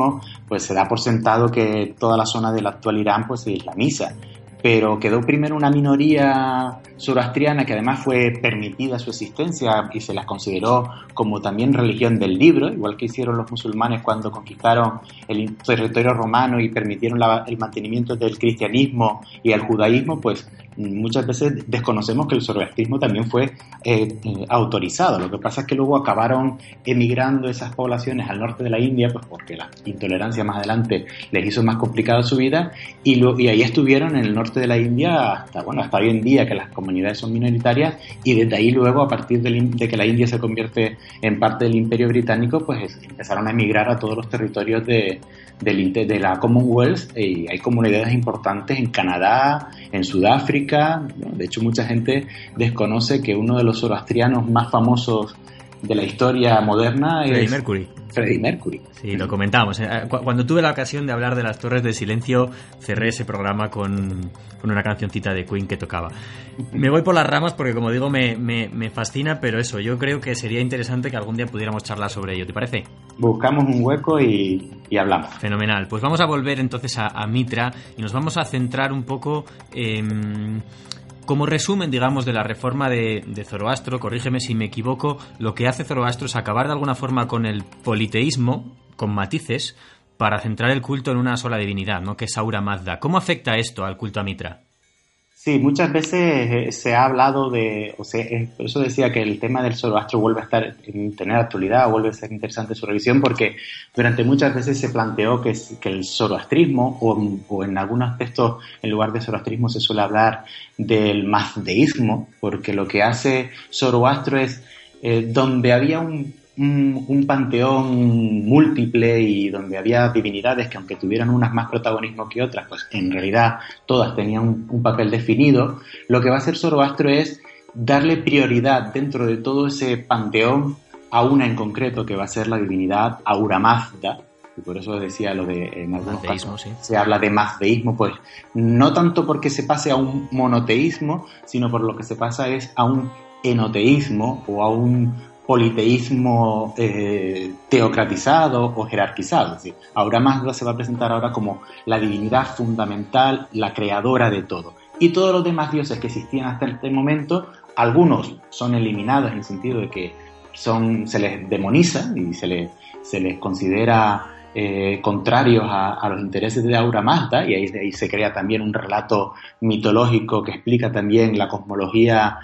Speaker 2: pues se da por sentado que toda la zona del actual Irán pues, se islamiza pero quedó primero una minoría zoroastriana que además fue permitida su existencia y se las consideró como también religión del libro, igual que hicieron los musulmanes cuando conquistaron el territorio romano y permitieron el mantenimiento del cristianismo y el judaísmo, pues muchas veces desconocemos que el zoroastrismo también fue eh, eh, autorizado. Lo que pasa es que luego acabaron emigrando esas poblaciones al norte de la India, pues porque la intolerancia más adelante les hizo más complicada su vida y, y ahí estuvieron en el norte de la India hasta, bueno, hasta hoy en día que las comunidades son minoritarias y desde ahí luego a partir de, que la India se convierte en parte del imperio británico pues empezaron a emigrar a todos los territorios de, de la Commonwealth y hay comunidades importantes en Canadá, en Sudáfrica, de hecho mucha gente desconoce que uno de los zoroastrianos más famosos de la historia moderna
Speaker 1: es Mercury.
Speaker 2: Freddie Mercury.
Speaker 1: Sí, lo comentamos. Eh, cuando tuve la ocasión de hablar de las Torres de Silencio, cerré ese programa con, una cancioncita de Queen que tocaba. Me voy por las ramas porque, como digo, me, fascina, pero eso, yo creo que sería interesante que algún día pudiéramos charlar sobre ello. ¿Te parece?
Speaker 2: Buscamos un hueco y, hablamos.
Speaker 1: Fenomenal. Pues vamos a volver entonces a, a, Mitra y nos vamos a centrar un poco en como resumen, digamos, de la reforma de, Zoroastro, corrígeme si me equivoco, lo que hace Zoroastro es acabar de alguna forma con el politeísmo, con matices, para centrar el culto en una sola divinidad, ¿no? que es Aura Mazda. ¿Cómo afecta esto al culto a Mitra?
Speaker 2: Sí, muchas veces eh, se ha hablado de, o sea, por eso decía que el tema del Zoroastro vuelve a estar, en tener actualidad, vuelve a ser interesante su revisión, porque durante muchas veces se planteó que, que el zoroastrismo, o, en algunos aspectos, en lugar de zoroastrismo, se suele hablar del mazdeísmo, porque lo que hace Zoroastro es, eh, donde había un un, panteón múltiple y donde había divinidades que aunque tuvieran unas más protagonismo que otras, pues en realidad todas tenían un, papel definido, lo que va a hacer Zoroastro es darle prioridad dentro de todo ese panteón a una en concreto que va a ser la divinidad Aura Mazda, y por eso decía lo de en algunos casos se habla de mazdeísmo, pues no tanto porque se pase a un monoteísmo, sino por lo que se pasa es a un enoteísmo o a un politeísmo eh, teocratizado o jerarquizado. Aura Mazda se va a presentar ahora como la divinidad fundamental, la creadora de todo. Y todos los demás dioses que existían hasta este momento, algunos son eliminados en el sentido de que son, se les demoniza y se les, se les considera eh, contrarios a, los intereses de Aura Mazda, y ahí, se crea también un relato mitológico que explica también la cosmología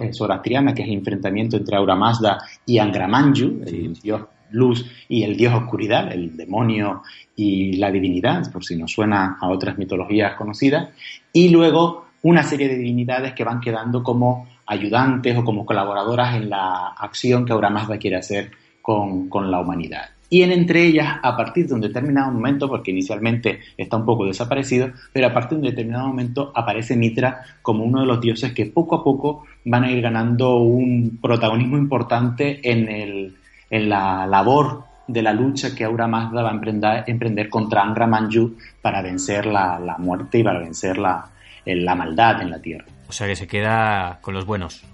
Speaker 2: eh, zoroastriana, que es el enfrentamiento entre Aura Mazda y Angramanyu, el dios luz y el dios oscuridad, el demonio y la divinidad, por si nos suena a otras mitologías conocidas, y luego una serie de divinidades que van quedando como ayudantes o como colaboradoras en la acción que Aura Mazda quiere hacer con, con la humanidad en entre ellas, a partir de un determinado momento, porque inicialmente está un poco desaparecido, pero a partir de un determinado momento aparece Mitra como uno de los dioses que poco a poco van a ir ganando un protagonismo importante en, el, en la labor de la lucha que Aura Mazda va a emprender, emprender contra Angra Manju para vencer la, la muerte y para vencer la, la maldad en la tierra.
Speaker 1: O sea que se queda con los buenos.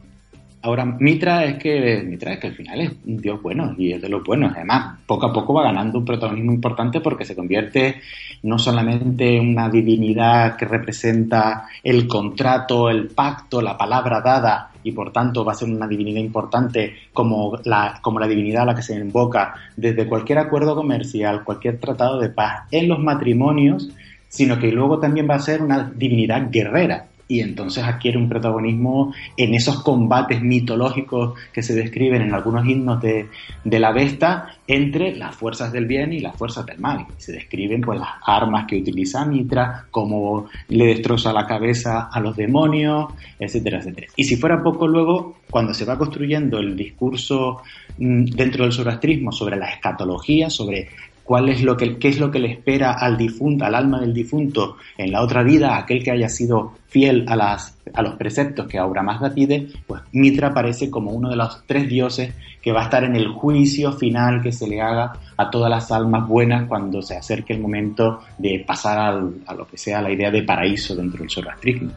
Speaker 2: Ahora, Mitra es que Mitra es que al final es un dios bueno y es de los buenos. Además, poco a poco va ganando un protagonismo importante porque se convierte no solamente en una divinidad que representa el contrato, el pacto, la palabra dada y por tanto va a ser una divinidad importante como la, como la divinidad a la que se invoca desde cualquier acuerdo comercial, cualquier tratado de paz, en los matrimonios, sino que luego también va a ser una divinidad guerrera y entonces adquiere un protagonismo en esos combates mitológicos que se describen en algunos himnos de, la Vesta entre las fuerzas del bien y las fuerzas del mal. Se describen pues las armas que utiliza Mitra, cómo le destroza la cabeza a los demonios, etcétera, etcétera. Y si fuera poco luego, cuando se va construyendo el discurso mm, dentro del zoroastrismo sobre la escatología, sobre cuál es lo que, qué es lo que le espera al difunto, al alma del difunto en la otra vida, aquel que haya sido fiel a, las, a los preceptos que Aura Mazda pide, pues Mitra aparece como uno de los tres dioses que va a estar en el juicio final que se le haga a todas las almas buenas cuando se acerque el momento de pasar a lo que sea la idea de paraíso dentro del zoroastrismo.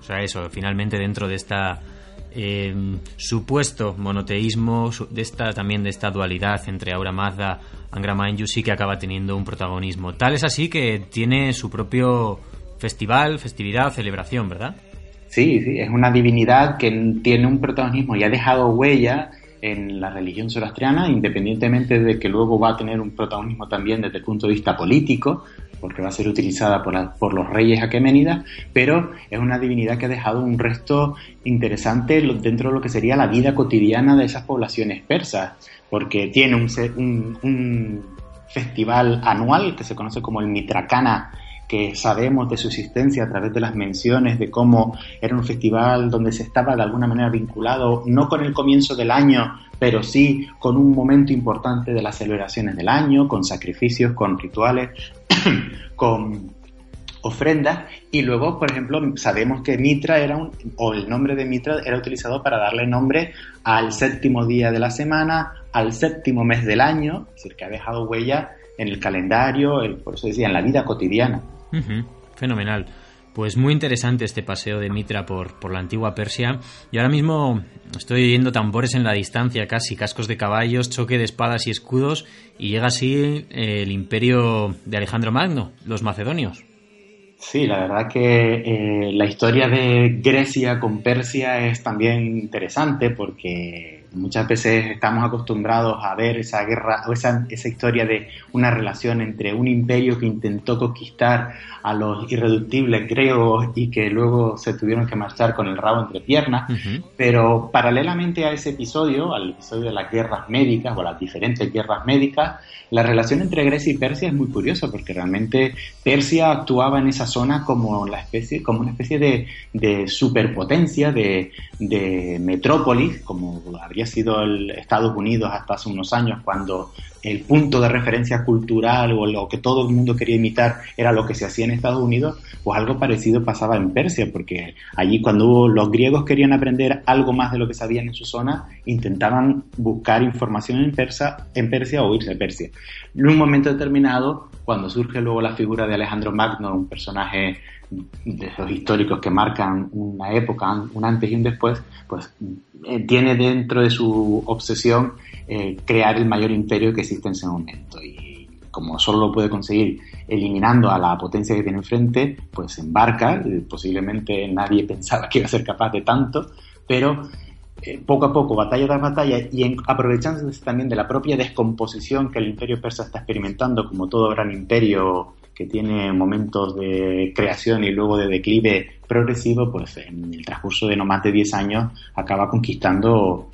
Speaker 1: O sea, eso, finalmente dentro de esta eh, supuesto monoteísmo, de esta, también de esta dualidad entre Aura Mazda Angra Mainyu sí que acaba teniendo un protagonismo. Tal es así que tiene su propio festival, festividad, celebración, ¿verdad?
Speaker 2: Sí, sí, es una divinidad que tiene un protagonismo y ha dejado huella en la religión zoroastriana, independientemente de que luego va a tener un protagonismo también desde el punto de vista político, porque va a ser utilizada por, por los reyes aqueménidas, pero es una divinidad que ha dejado un resto interesante dentro de lo que sería la vida cotidiana de esas poblaciones persas porque tiene un, festival anual que se conoce como el Mitracana, que sabemos de su existencia a través de las menciones de cómo era un festival donde se estaba de alguna manera vinculado, no con el comienzo del año, pero sí con un momento importante de las celebraciones del año, con sacrificios, con rituales, *clears throat* con ofrendas y luego, por ejemplo, sabemos que Mitra era un, o el nombre de Mitra era utilizado para darle nombre al séptimo día de la semana, al séptimo mes del año, es decir, que ha dejado huella en el calendario, el, por eso decía, en la vida cotidiana.
Speaker 1: Fenomenal. Pues muy interesante este paseo de Mitra por, por la antigua Persia. Y ahora mismo estoy oyendo tambores en la distancia, casi cascos de caballos, choque de espadas y escudos, y llega así el imperio de Alejandro Magno, los macedonios.
Speaker 2: Sí, la verdad que eh, la historia de Grecia con Persia es también interesante porque Muchas veces estamos acostumbrados a ver esa guerra o esa, esa historia de una relación entre un imperio que intentó conquistar a los irreductibles griegos y que luego se tuvieron que marchar con el rabo entre piernas. Pero paralelamente a ese episodio, al episodio de las guerras médicas o las diferentes guerras médicas, la relación entre Grecia y Persia es muy curiosa porque realmente Persia actuaba en esa zona como, la especie, como una especie de, de superpotencia, de, de metrópolis, como habría sido el Estados Unidos hasta hace unos años, cuando el punto de referencia cultural o lo que todo el mundo quería imitar era lo que se hacía en Estados Unidos, pues algo parecido pasaba en Persia, porque allí cuando los griegos querían aprender algo más de lo que sabían en su zona, intentaban buscar información en, persa, en Persia o irse a Persia. En un momento determinado, cuando surge luego la figura de Alejandro Magno, un personaje de los históricos que marcan una época, un antes y un después, pues eh, tiene dentro de su obsesión eh, crear el mayor imperio que existe en ese momento. Y como solo lo puede conseguir eliminando a la potencia que tiene enfrente, pues embarca, posiblemente nadie *laughs* pensaba que iba a ser capaz de tanto, pero eh, poco a poco, batalla tras batalla, y aprovechándose también de la propia descomposición que el imperio persa está experimentando, como todo gran imperio que tiene momentos de creación y luego de declive progresivo, pues en el transcurso de no más de 10 años acaba conquistando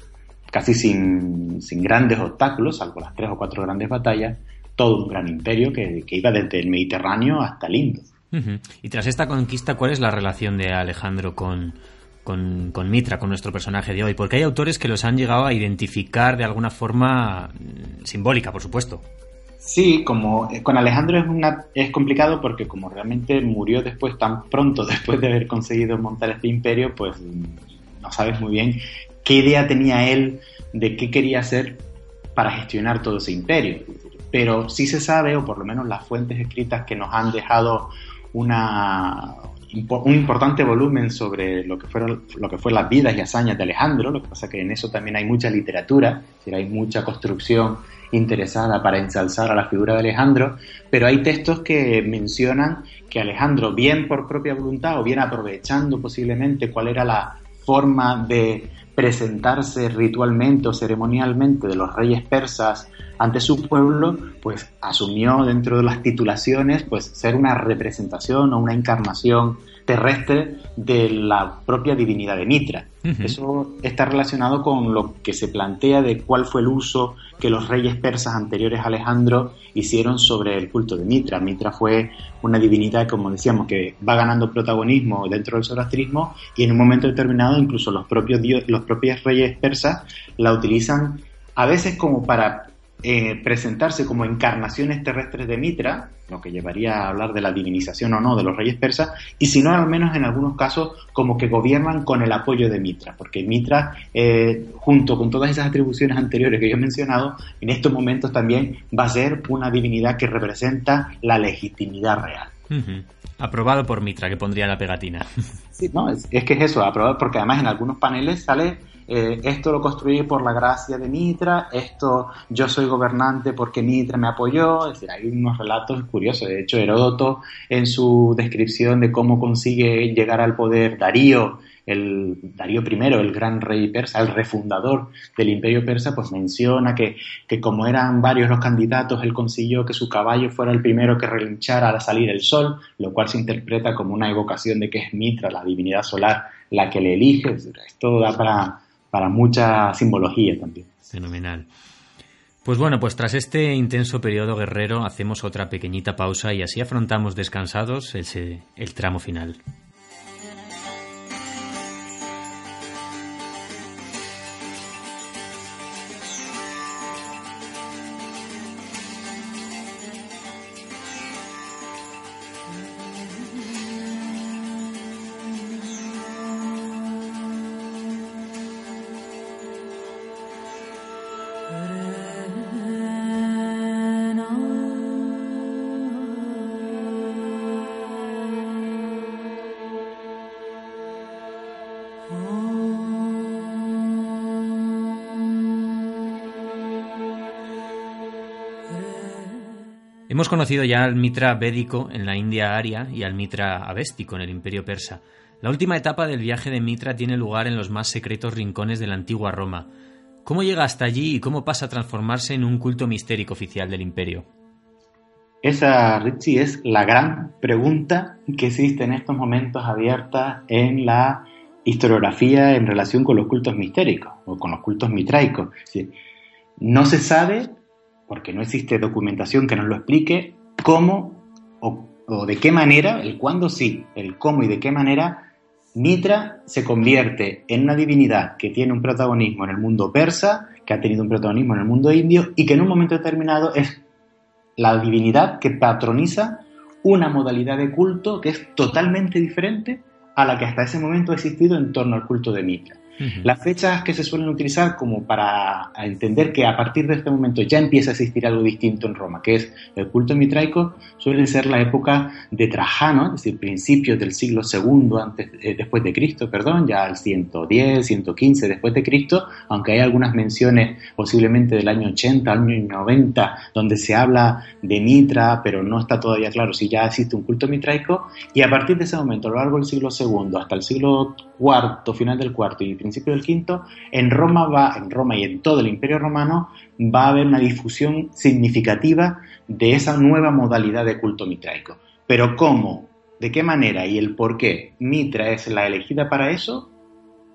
Speaker 2: casi sin, sin grandes obstáculos, salvo las tres o cuatro grandes batallas, todo un gran imperio que, iba desde el Mediterráneo hasta el Indo.
Speaker 1: Y tras esta conquista, ¿cuál es la relación de Alejandro con, con, con, Mitra, con nuestro personaje de hoy? Porque hay autores que los han llegado a identificar de alguna forma mm, simbólica, por supuesto.
Speaker 2: Sí, como eh, con Alejandro es, una, es complicado porque como realmente murió después tan pronto, *laughs* después de haber conseguido montar este imperio, pues no sabes muy bien qué idea tenía él de qué quería hacer para gestionar todo ese imperio. Pero sí se sabe, o por lo menos las fuentes escritas que nos han dejado una, un importante volumen sobre lo que, fueron, lo que fue las vidas y hazañas de Alejandro, lo que pasa que en eso también hay mucha literatura, hay mucha construcción interesada para ensalzar a la figura de Alejandro, pero hay textos que mencionan que Alejandro, bien por propia voluntad o bien aprovechando posiblemente cuál era la forma de presentarse ritualmente o ceremonialmente de los reyes persas ante su pueblo, pues asumió dentro de las titulaciones pues ser una representación o una encarnación terrestre de la propia divinidad de Mitra. Eso está relacionado con lo que se plantea de cuál fue el uso que los reyes persas anteriores a Alejandro hicieron sobre el culto de Mitra. Mitra fue una divinidad, como decíamos, que va ganando protagonismo dentro del zoroastrismo y en un momento determinado incluso los propios, dios, los propios reyes persas la utilizan a veces como para eh, presentarse como encarnaciones terrestres de Mitra, lo que llevaría a hablar de la divinización o no de los reyes persas, y si no, al menos en algunos casos, como que gobiernan con el apoyo de Mitra, porque Mitra, eh, junto con todas esas atribuciones anteriores que yo he mencionado, en estos momentos también va a ser una divinidad que representa la legitimidad real.
Speaker 1: Aprobado por Mitra, que pondría la pegatina.
Speaker 2: Sí, no, es, es que es eso, aprobado, porque además en algunos paneles sale eh, esto lo construí por la gracia de Mitra, esto yo soy gobernante porque Mitra me apoyó, es decir, hay unos relatos curiosos, de hecho Heródoto en su descripción de cómo consigue llegar al poder Darío, el Darío I, el gran rey persa, el refundador del imperio persa, pues menciona que, que, como eran varios los candidatos, él consiguió que su caballo fuera el primero que relinchara al salir el sol, lo cual se interpreta como una evocación de que es Mitra, la divinidad solar, la que le elige. Esto da para, para mucha simbología también.
Speaker 1: Fenomenal. Pues bueno, pues tras este intenso periodo guerrero hacemos otra pequeñita pausa y así afrontamos descansados ese, el tramo final. Hemos conocido ya al Mitra védico en la India aria y al Mitra avéstico en el Imperio persa. La última etapa del viaje de Mitra tiene lugar en los más secretos rincones de la antigua Roma. ¿Cómo llega hasta allí y cómo pasa a transformarse en un culto mistérico oficial del imperio?
Speaker 2: Esa, Richie, es la gran pregunta que existe en estos momentos abierta en la historiografía en relación con los cultos mistéricos o con los cultos mitraicos. no se sabe porque no existe documentación que nos lo explique, cómo o, de qué manera, el cuándo sí, el cómo y de qué manera Mitra se convierte en una divinidad que tiene un protagonismo en el mundo persa, que ha tenido un protagonismo en el mundo indio y que en un momento determinado es la divinidad que patroniza una modalidad de culto que es totalmente diferente a la que hasta ese momento ha existido en torno al culto de Mitra. Las fechas que se suelen utilizar como para entender que a partir de este momento ya empieza a existir algo distinto en Roma, que es el culto mitraico, suelen ser la época de Trajano, es decir, principios del siglo II antes, eh, después de Cristo, perdón, ya el 110, 115 después de Cristo, aunque hay algunas menciones posiblemente del año 80, año 90, donde se habla de Mitra, pero no está todavía claro si ya existe un culto mitraico, y a partir de ese momento, a lo largo del siglo II hasta el siglo IV, final del IV y principio del V, en Roma va, en Roma y en todo el Imperio Romano, va a haber una difusión significativa de esa nueva modalidad de culto mitraico. Pero cómo, de qué manera y el por qué Mitra es la elegida para eso,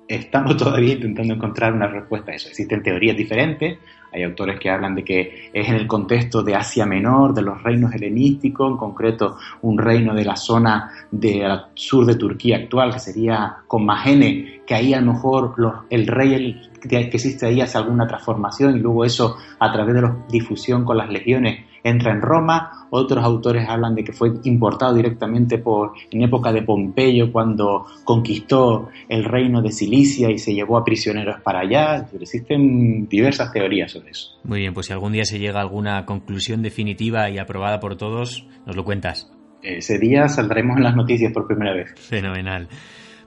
Speaker 2: estamos *laughs* todavía intentando encontrar una respuesta a eso. Existen teorías diferentes, hay autores que hablan de que es en el contexto de Asia Menor, de los reinos helenísticos, en concreto un reino de la zona del sur de Turquía actual, que sería Comagene, que ahí a lo mejor el rey que existe ahí hace alguna transformación y luego eso a través de la difusión con las legiones entra en Roma, otros autores hablan de que fue importado directamente por, en época de Pompeyo, cuando conquistó el reino de Cilicia y se llevó a prisioneros para allá. Existen diversas teorías sobre eso.
Speaker 1: Muy bien, pues si algún día se llega a alguna conclusión definitiva y aprobada por todos, nos lo cuentas.
Speaker 2: Ese día saldremos en las noticias por primera vez.
Speaker 1: Fenomenal.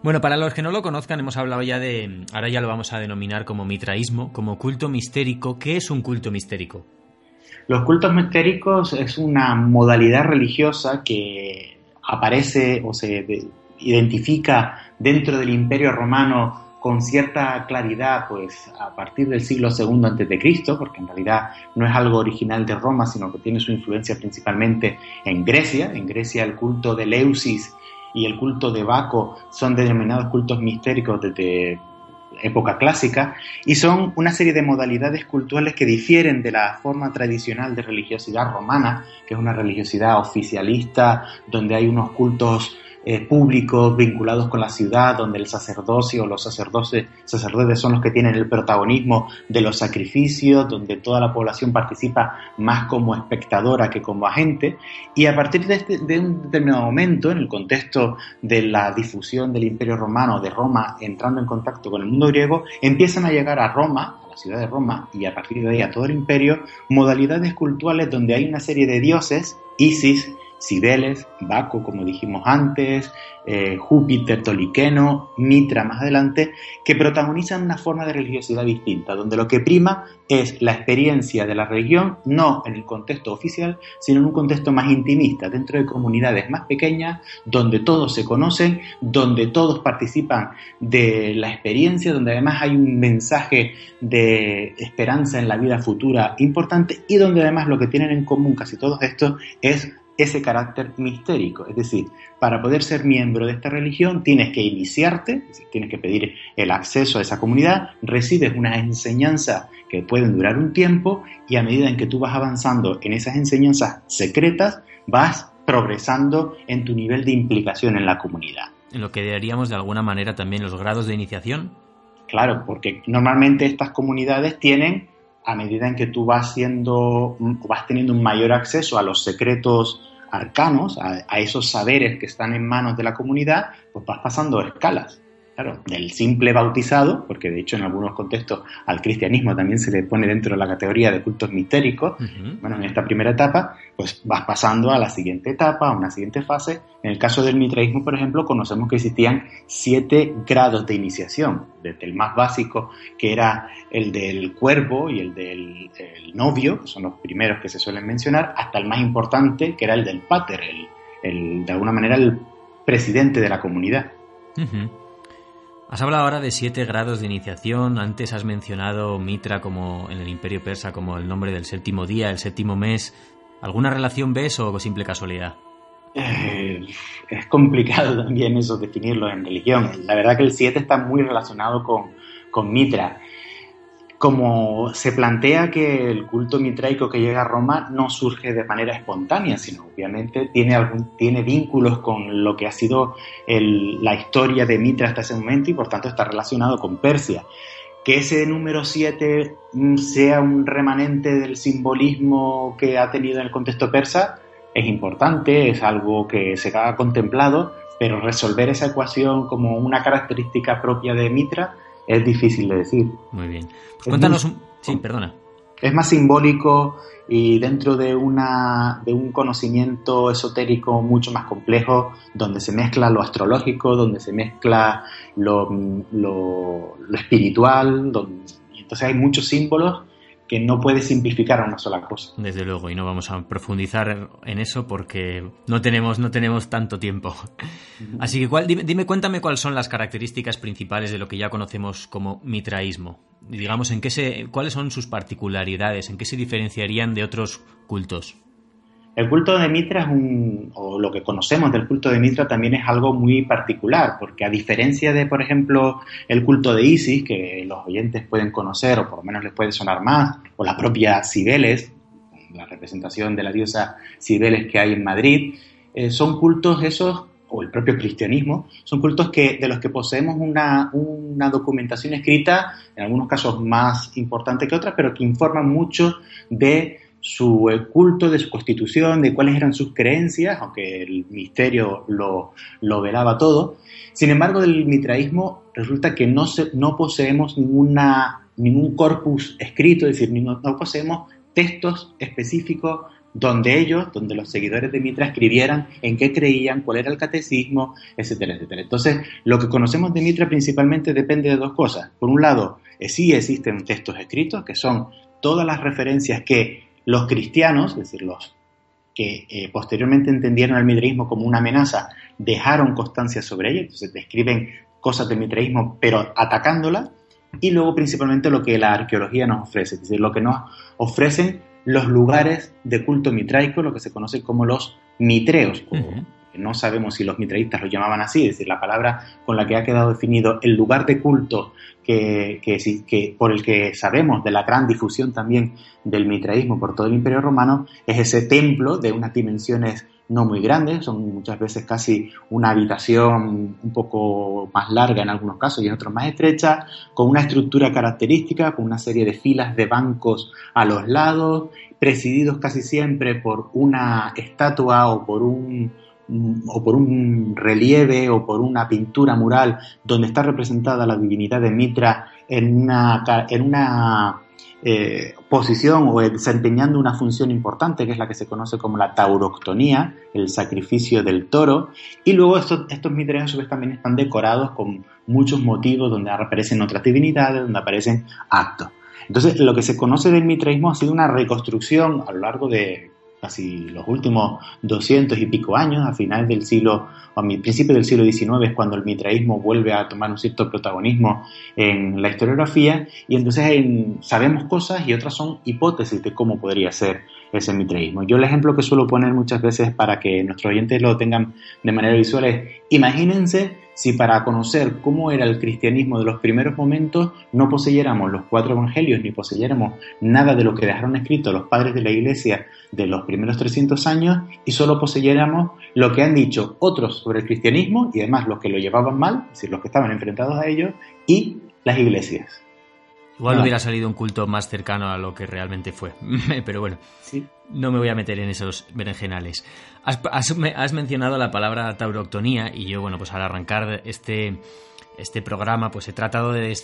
Speaker 1: Bueno, para los que no lo conozcan, hemos hablado ya de, ahora ya lo vamos a denominar como mitraísmo, como culto mistérico. ¿Qué es un culto mistérico?
Speaker 2: Los cultos mistéricos es una modalidad religiosa que aparece o se identifica dentro del Imperio Romano con cierta claridad, pues a partir del siglo II antes de Cristo, porque en realidad no es algo original de Roma, sino que tiene su influencia principalmente en Grecia. En Grecia el culto de Leusis y el culto de Baco son denominados cultos mistéricos desde época clásica, y son una serie de modalidades culturales que difieren de la forma tradicional de religiosidad romana, que es una religiosidad oficialista, donde hay unos cultos eh, públicos vinculados con la ciudad, donde el sacerdocio o los sacerdotes, sacerdotes son los que tienen el protagonismo de los sacrificios, donde toda la población participa más como espectadora que como agente, y a partir de, este, de un determinado momento, en el contexto de la difusión del Imperio Romano, de Roma entrando en contacto con el mundo griego, empiezan a llegar a Roma, a la ciudad de Roma, y a partir de ahí a todo el imperio, modalidades culturales donde hay una serie de dioses, Isis, Cibeles, Baco, como dijimos antes, eh, Júpiter, Toliqueno, Mitra más adelante, que protagonizan una forma de religiosidad distinta, donde lo que prima es la experiencia de la religión, no en el contexto oficial, sino en un contexto más intimista, dentro de comunidades más pequeñas, donde todos se conocen, donde todos participan de la experiencia, donde además hay un mensaje de esperanza en la vida futura importante y donde además lo que tienen en común casi todos estos es ese carácter mistérico. Es decir, para poder ser miembro de esta religión tienes que iniciarte, tienes que pedir el acceso a esa comunidad, recibes unas enseñanzas que pueden durar un tiempo y a medida en que tú vas avanzando en esas enseñanzas secretas, vas progresando en tu nivel de implicación en la comunidad.
Speaker 1: En lo que diríamos de alguna manera también los grados de iniciación.
Speaker 2: Claro, porque normalmente estas comunidades tienen a medida en que tú vas siendo, vas teniendo un mayor acceso a los secretos arcanos, a, a, esos saberes que están en manos de la comunidad, pues vas pasando escalas. Claro, del simple bautizado, porque de hecho en algunos contextos al cristianismo también se le pone dentro de la categoría de cultos mistéricos, bueno, en esta primera etapa, pues vas pasando a la siguiente etapa, a una siguiente fase. En el caso del mitraísmo, por ejemplo, conocemos que existían siete grados de iniciación, desde el más básico, que era el del cuervo y el del novio, que son los primeros que se suelen mencionar, hasta el más importante, que era el del pater, el, de alguna manera el presidente de la comunidad.
Speaker 1: Has hablado ahora de siete grados de iniciación. Antes has mencionado Mitra como en el Imperio Persa como el nombre del séptimo día, el séptimo mes. ¿Alguna relación ves o simple casualidad?
Speaker 2: Eh, es complicado también eso definirlo en religión. La verdad que el siete está muy relacionado con, con Mitra como se plantea que el culto mitraico que llega a Roma no surge de manera espontánea, sino obviamente tiene, tiene vínculos con lo que ha sido la historia de Mitra hasta ese momento y por tanto está relacionado con Persia. Que ese número 7 mm, sea un remanente del simbolismo que ha tenido en el contexto persa es importante, es algo que se ha contemplado, pero resolver esa ecuación como una característica propia de Mitra es difícil de decir.
Speaker 1: Muy bien. Pues cuéntanos un... Sí, perdona.
Speaker 2: Es más simbólico y dentro de, una, de un conocimiento esotérico mucho más complejo, donde se mezcla lo astrológico, donde se mezcla lo, lo, espiritual, donde, entonces hay muchos símbolos que no puede simplificar a una sola cosa.
Speaker 1: Desde luego, y no vamos a profundizar en eso porque no tenemos, no tenemos tanto tiempo. Así que dime, dime, cuéntame cuáles son las características principales de lo que ya conocemos como mitraísmo. Digamos, en qué se, cuáles son sus particularidades, en qué se diferenciarían de otros cultos.
Speaker 2: El culto de Mitra un, o lo que conocemos del culto de Mitra también es algo muy particular, porque a diferencia de, por ejemplo, el culto de Isis, que los oyentes pueden conocer, o por lo menos les puede sonar más, o la propia Cibeles, la representación de la diosa Cibeles que hay en Madrid, eh, son cultos esos, o el propio cristianismo, son cultos que, de los que poseemos una, una documentación escrita, en algunos casos más importante que otras, pero que informan mucho de su culto, de su constitución, de cuáles eran sus creencias, aunque el misterio lo, lo velaba todo. Sin embargo, del mitraísmo resulta que no, no poseemos ninguna, ningún corpus escrito, es decir, no, no poseemos textos específicos donde ellos, donde los seguidores de Mitra escribieran en qué creían, cuál era el catecismo, etcétera, etcétera. Entonces, lo que conocemos de Mitra principalmente depende de dos cosas. Por un lado, eh, sí existen textos escritos, que son todas las referencias que los cristianos, es decir, los que eh, posteriormente entendieron el mitraísmo como una amenaza, dejaron constancia sobre ella, entonces describen cosas del mitraísmo, pero atacándola, y luego principalmente lo que la arqueología nos ofrece, es decir, lo que nos ofrecen los lugares de culto mitraico, lo que se conoce como los mitreos, no sabemos si los mitraístas lo llamaban así, es decir, la palabra con la que ha quedado definido el lugar de culto que, por el que sabemos de la gran difusión también del mitraísmo por todo el Imperio Romano, es ese templo de unas dimensiones no muy grandes, son muchas veces casi una habitación un poco más larga en algunos casos y en otros más estrecha, con una estructura característica, con una serie de filas de bancos a los lados, presididos casi siempre por una estatua o por un o por un relieve o por una pintura mural donde está representada la divinidad de Mitra en una, en una eh, posición o desempeñando una función importante que es la que se conoce como la tauroctonía, el sacrificio del toro, y luego estos, estos mitreos también están decorados con muchos motivos donde aparecen otras divinidades, donde aparecen actos. Entonces, lo que se conoce del mitraísmo ha sido una reconstrucción a lo largo de casi los últimos 200 y pico años, a finales del siglo, o a principios del siglo XIX es cuando el mitraísmo vuelve a tomar un cierto protagonismo en la historiografía y entonces sabemos cosas y otras son hipótesis de cómo podría ser ese mitraísmo. Yo el ejemplo que suelo poner muchas veces para que nuestros oyentes lo tengan de manera visual es, imagínense si para conocer cómo era el cristianismo de los primeros momentos no poseyéramos los cuatro evangelios ni poseyéramos nada de lo que dejaron escrito los padres de la iglesia de los primeros 300 años y solo poseyéramos lo que han dicho otros sobre el cristianismo y además los que lo llevaban mal, es decir, los que estaban enfrentados a ellos y las iglesias.
Speaker 1: Igual hubiera salido un culto más cercano a lo que realmente fue. *laughs* Pero bueno, no me voy a meter en esos berenjenales. Has, mencionado la palabra tauroctonía y yo, bueno, pues al arrancar este, este programa, pues he tratado de,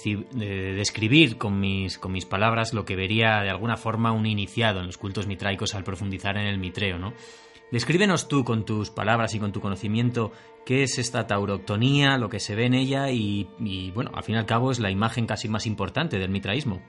Speaker 1: describir con mis, con mis palabras lo que vería de alguna forma un iniciado en los cultos mitraicos al profundizar en el mitreo, ¿no? Descríbenos tú con tus palabras y con tu conocimiento qué es esta tauroctonía, lo que se ve en ella y, bueno, al fin y al cabo es la imagen casi más importante del mitraísmo.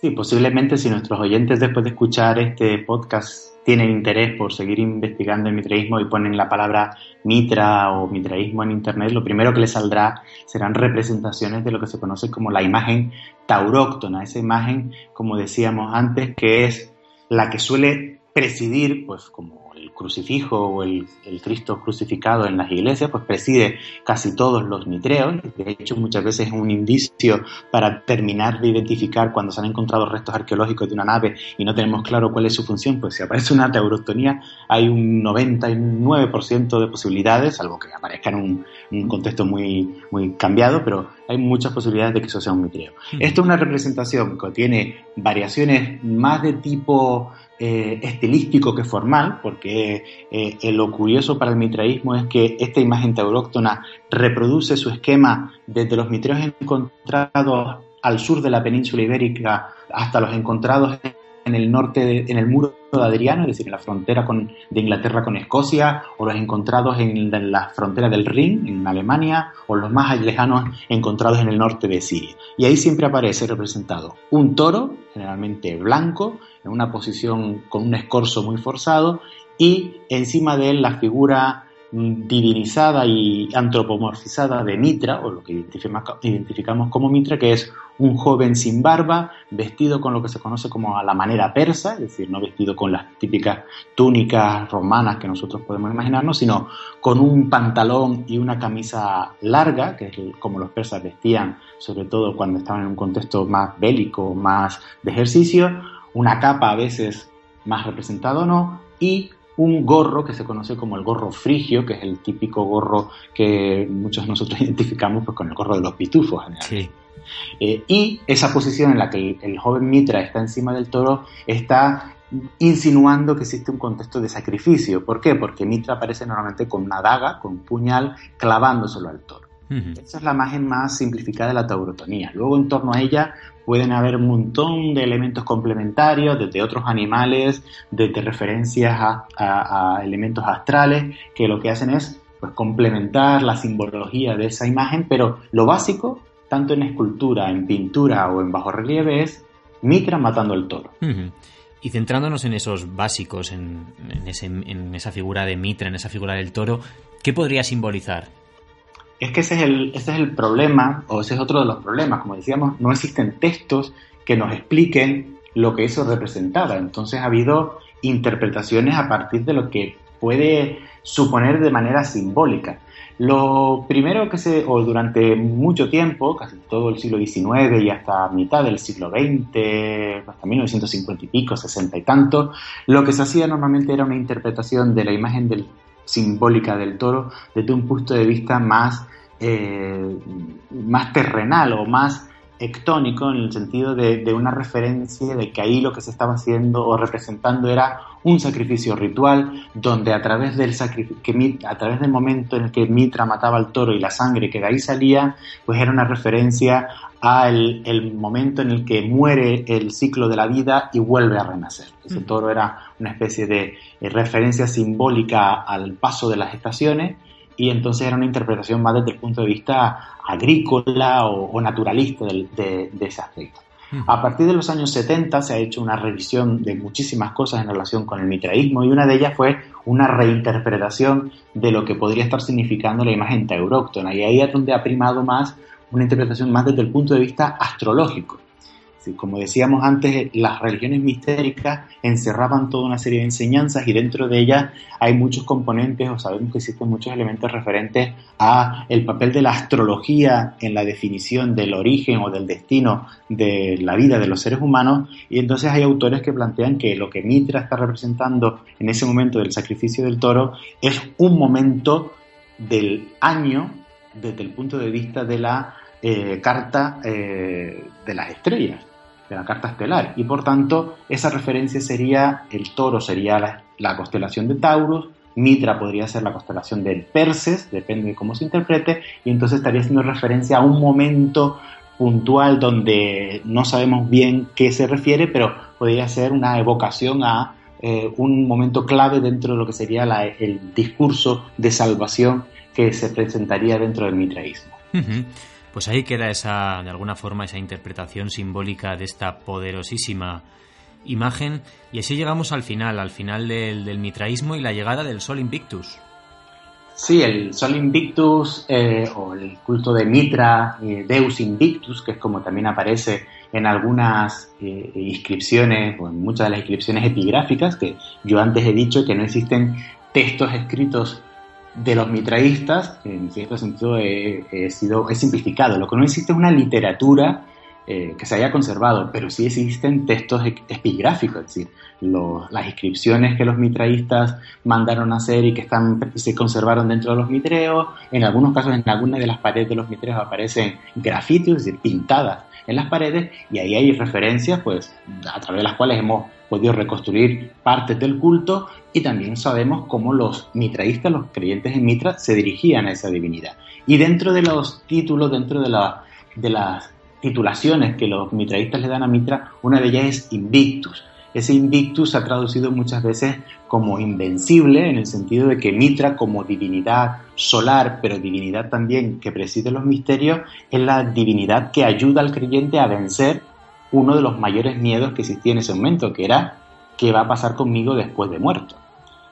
Speaker 2: Sí, posiblemente si nuestros oyentes después de escuchar este podcast tienen interés por seguir investigando el mitraísmo y ponen la palabra mitra o mitraísmo en internet, lo primero que les saldrá serán representaciones de lo que se conoce como la imagen tauróctona, esa imagen, como decíamos antes, que es la que suele presidir, pues como crucifijo o el, Cristo crucificado en las iglesias, pues preside casi todos los mitreos. De hecho, muchas veces es un indicio para terminar de identificar cuando se han encontrado restos arqueológicos de una nave y no tenemos claro cuál es su función, pues si aparece una taurotonía hay un 99% de posibilidades, salvo que aparezca en un, un, contexto muy, muy cambiado, pero hay muchas posibilidades de que eso sea un mitreo. Esto es una representación que tiene variaciones más de tipo eh, estilístico que formal, porque eh, lo curioso para el mitraísmo es que esta imagen tauróctona reproduce su esquema desde los mitreos encontrados al sur de la península ibérica hasta los encontrados en el norte, en el muro de Adriano, es decir, en la frontera con, de Inglaterra con Escocia, o los encontrados en, la frontera del Rin, en Alemania, o los más lejanos encontrados en el norte de Siria. Y ahí siempre aparece representado un toro, generalmente blanco, en una posición con un escorzo muy forzado, y encima de él la figura divinizada y antropomorfizada de Mitra, o lo que identificamos como Mitra, que es un joven sin barba, vestido con lo que se conoce como a la manera persa, es decir, no vestido con las típicas túnicas romanas que nosotros podemos imaginarnos, sino con un pantalón y una camisa larga, que es como los persas vestían, sobre todo cuando estaban en un contexto más bélico, más de ejercicio, una capa a veces más representada o no, y un gorro que se conoce como el gorro frigio, que es el típico gorro que muchos de nosotros *laughs* identificamos pues, con el gorro de los pitufos. Eh, y esa posición en la que el, joven Mitra está encima del toro está insinuando que existe un contexto de sacrificio. ¿Por qué? Porque Mitra aparece normalmente con una daga, con un puñal, clavándoselo al toro. Esa es la imagen más simplificada de la taurotonía. Luego, en torno a ella, pueden haber un montón de elementos complementarios, desde otros animales, desde referencias a, elementos astrales, que lo que hacen es pues, complementar la simbología de esa imagen, pero lo básico, tanto en escultura, en pintura o en bajo relieve, es Mitra matando al toro.
Speaker 1: Y centrándonos en esos básicos, en, esa figura de Mitra, en esa figura del toro, ¿qué podría simbolizar?
Speaker 2: Es que ese es, el, ese es el problema, o ese es otro de los problemas. Como decíamos, no existen textos que nos expliquen lo que eso representaba. Entonces ha habido interpretaciones a partir de lo que puede suponer de manera simbólica. Lo primero que se, o durante mucho tiempo, casi todo el siglo XIX y hasta mitad del siglo XX, hasta 1950 y pico, 60 y tanto, lo que se hacía normalmente era una interpretación de la imagen del, simbólica del toro desde un punto de vista más eh, más terrenal o más ectónico en el sentido de, una referencia de que ahí lo que se estaba haciendo o representando era un sacrificio ritual donde a través del que a través del momento en el que Mitra mataba al toro y la sangre que de ahí salía pues era una referencia al el momento en el que muere el ciclo de la vida y vuelve a renacer ese toro era una especie de eh, referencia simbólica al paso de las estaciones y entonces era una interpretación más desde el punto de vista agrícola o, naturalista de, ese aspecto. A partir de los años 70 se ha hecho una revisión de muchísimas cosas en relación con el mitraísmo y una de ellas fue una reinterpretación de lo que podría estar significando la imagen tauróctona. Y ahí es donde ha primado más una interpretación más desde el punto de vista astrológico como decíamos antes, las religiones mistéricas encerraban toda una serie de enseñanzas y dentro de ellas hay muchos componentes o sabemos que existen muchos elementos referentes a el papel de la astrología en la definición del origen o del destino de la vida de los seres humanos. Y entonces hay autores que plantean que lo que Mitra está representando en ese momento del sacrificio del toro es un momento del año desde el punto de vista de la eh, carta eh, de las estrellas de la carta estelar. Y por tanto, esa referencia sería, el toro sería la, constelación de Taurus, Mitra podría ser la constelación del Perses, depende de cómo se interprete, y entonces estaría haciendo referencia a un momento puntual donde no sabemos bien qué se refiere, pero podría ser una evocación a eh, un momento clave dentro de lo que sería el discurso de salvación que se presentaría dentro del mitraísmo.
Speaker 1: Pues ahí queda esa, de alguna forma, esa interpretación simbólica de esta poderosísima imagen. Y así llegamos al final, al final del, mitraísmo y la llegada del Sol Invictus.
Speaker 2: Sí, el Sol Invictus eh, o el culto de Mitra, eh, Deus Invictus, que es como también aparece en algunas eh, inscripciones o en muchas de las inscripciones epigráficas, que yo antes he dicho que no existen textos escritos de los mitraístas, en cierto sentido he, sido, he simplificado. Lo que no existe es una literatura eh, que se haya conservado, pero sí existen textos epigráficos, es decir, las inscripciones que los mitraístas mandaron a hacer y que están, se conservaron dentro de los mitreos, en algunos casos en alguna de las paredes de los mitreos aparecen grafitis, es decir, pintadas en las paredes, y ahí hay referencias, pues, a través de las cuales hemos podido reconstruir partes del culto y también sabemos cómo los mitraístas, los creyentes en Mitra, se dirigían a esa divinidad. Y dentro de los títulos, dentro de, de las titulaciones que los mitraístas le dan a Mitra, una de ellas es Invictus. Ese Invictus se ha traducido muchas veces como invencible, en el sentido de que Mitra, como divinidad solar, pero divinidad también que preside los misterios, es la divinidad que ayuda al creyente a vencer uno de los mayores miedos que existía en ese momento, que era qué va a pasar conmigo después de muerto.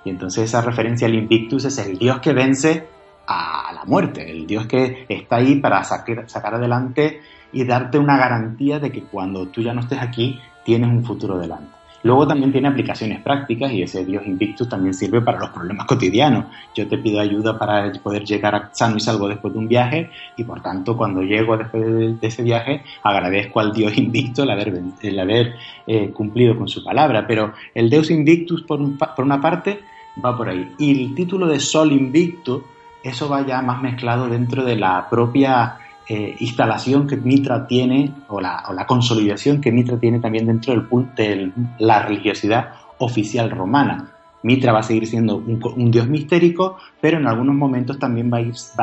Speaker 2: Y entonces esa referencia al Invictus es el Dios que vence a la muerte, el Dios que está ahí para sacar, sacar adelante y darte una garantía de que cuando tú ya no estés aquí, tienes un futuro delante. Luego también tiene aplicaciones prácticas y ese Dios Invictus también sirve para los problemas cotidianos. Yo te pido ayuda para poder llegar a sano y salvo después de un viaje y por tanto cuando llego después de, ese viaje agradezco al Dios Invictus el haber, haber eh, cumplido con su palabra. Pero el Deus Invictus por, por una parte va por ahí. Y el título de Sol Invictus, eso va ya más mezclado dentro de la propia eh, instalación que Mitra tiene o la, consolidación que Mitra tiene también dentro del, de la religiosidad oficial romana. Mitra va a seguir siendo un, dios mistérico, pero en algunos momentos también va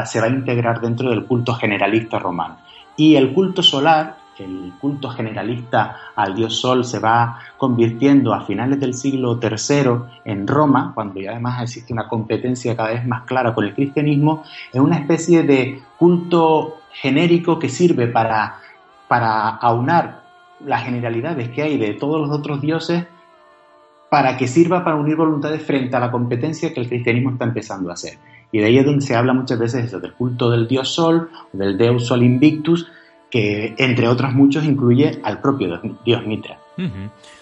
Speaker 2: se va a integrar dentro del culto generalista romano. Y el culto solar, el culto generalista al dios Sol se va convirtiendo a finales del siglo III en Roma, cuando ya además existe una competencia cada vez más clara con el cristianismo, en una especie de culto genérico que sirve para, para aunar las generalidades que hay de todos los otros dioses para que sirva para unir voluntades frente a la competencia que el cristianismo está empezando a hacer. Y de ahí es donde se habla muchas veces eso, del culto del dios Sol, del Deus Sol Invictus, que entre otros muchos incluye al propio dios Mitra.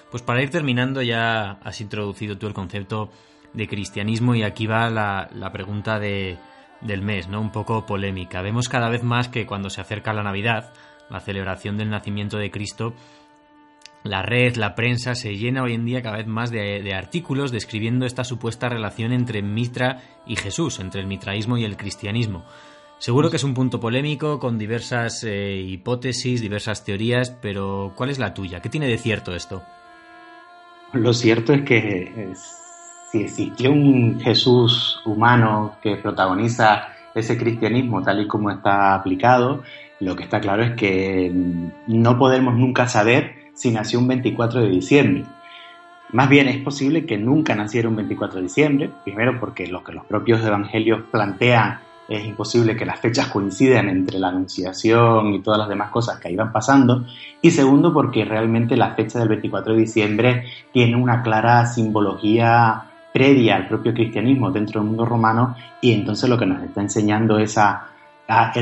Speaker 1: Pues para ir terminando ya has introducido tú el concepto de cristianismo y aquí va la, la pregunta de, del mes, ¿no? Un poco polémica. Vemos cada vez más que cuando se acerca la Navidad, la celebración del nacimiento de Cristo, la red, la prensa se llena hoy en día cada vez más de, artículos describiendo esta supuesta relación entre Mitra y Jesús, entre el mitraísmo y el cristianismo. Seguro que es un punto polémico con diversas eh, hipótesis, diversas teorías, pero ¿cuál es la tuya? ¿Qué tiene de cierto esto?
Speaker 2: Lo cierto es que si existió un Jesús humano que protagoniza ese cristianismo tal y como está aplicado, lo que está claro es que no podemos nunca saber si nació un 24 de diciembre. Más bien es posible que nunca naciera un 24 de diciembre, primero porque lo que los propios evangelios plantean es imposible que las fechas coincidan entre la anunciación y todas las demás cosas que iban pasando, y segundo porque realmente la fecha del 24 de diciembre tiene una clara simbología previa al propio cristianismo dentro del mundo romano y entonces lo que nos está enseñando esa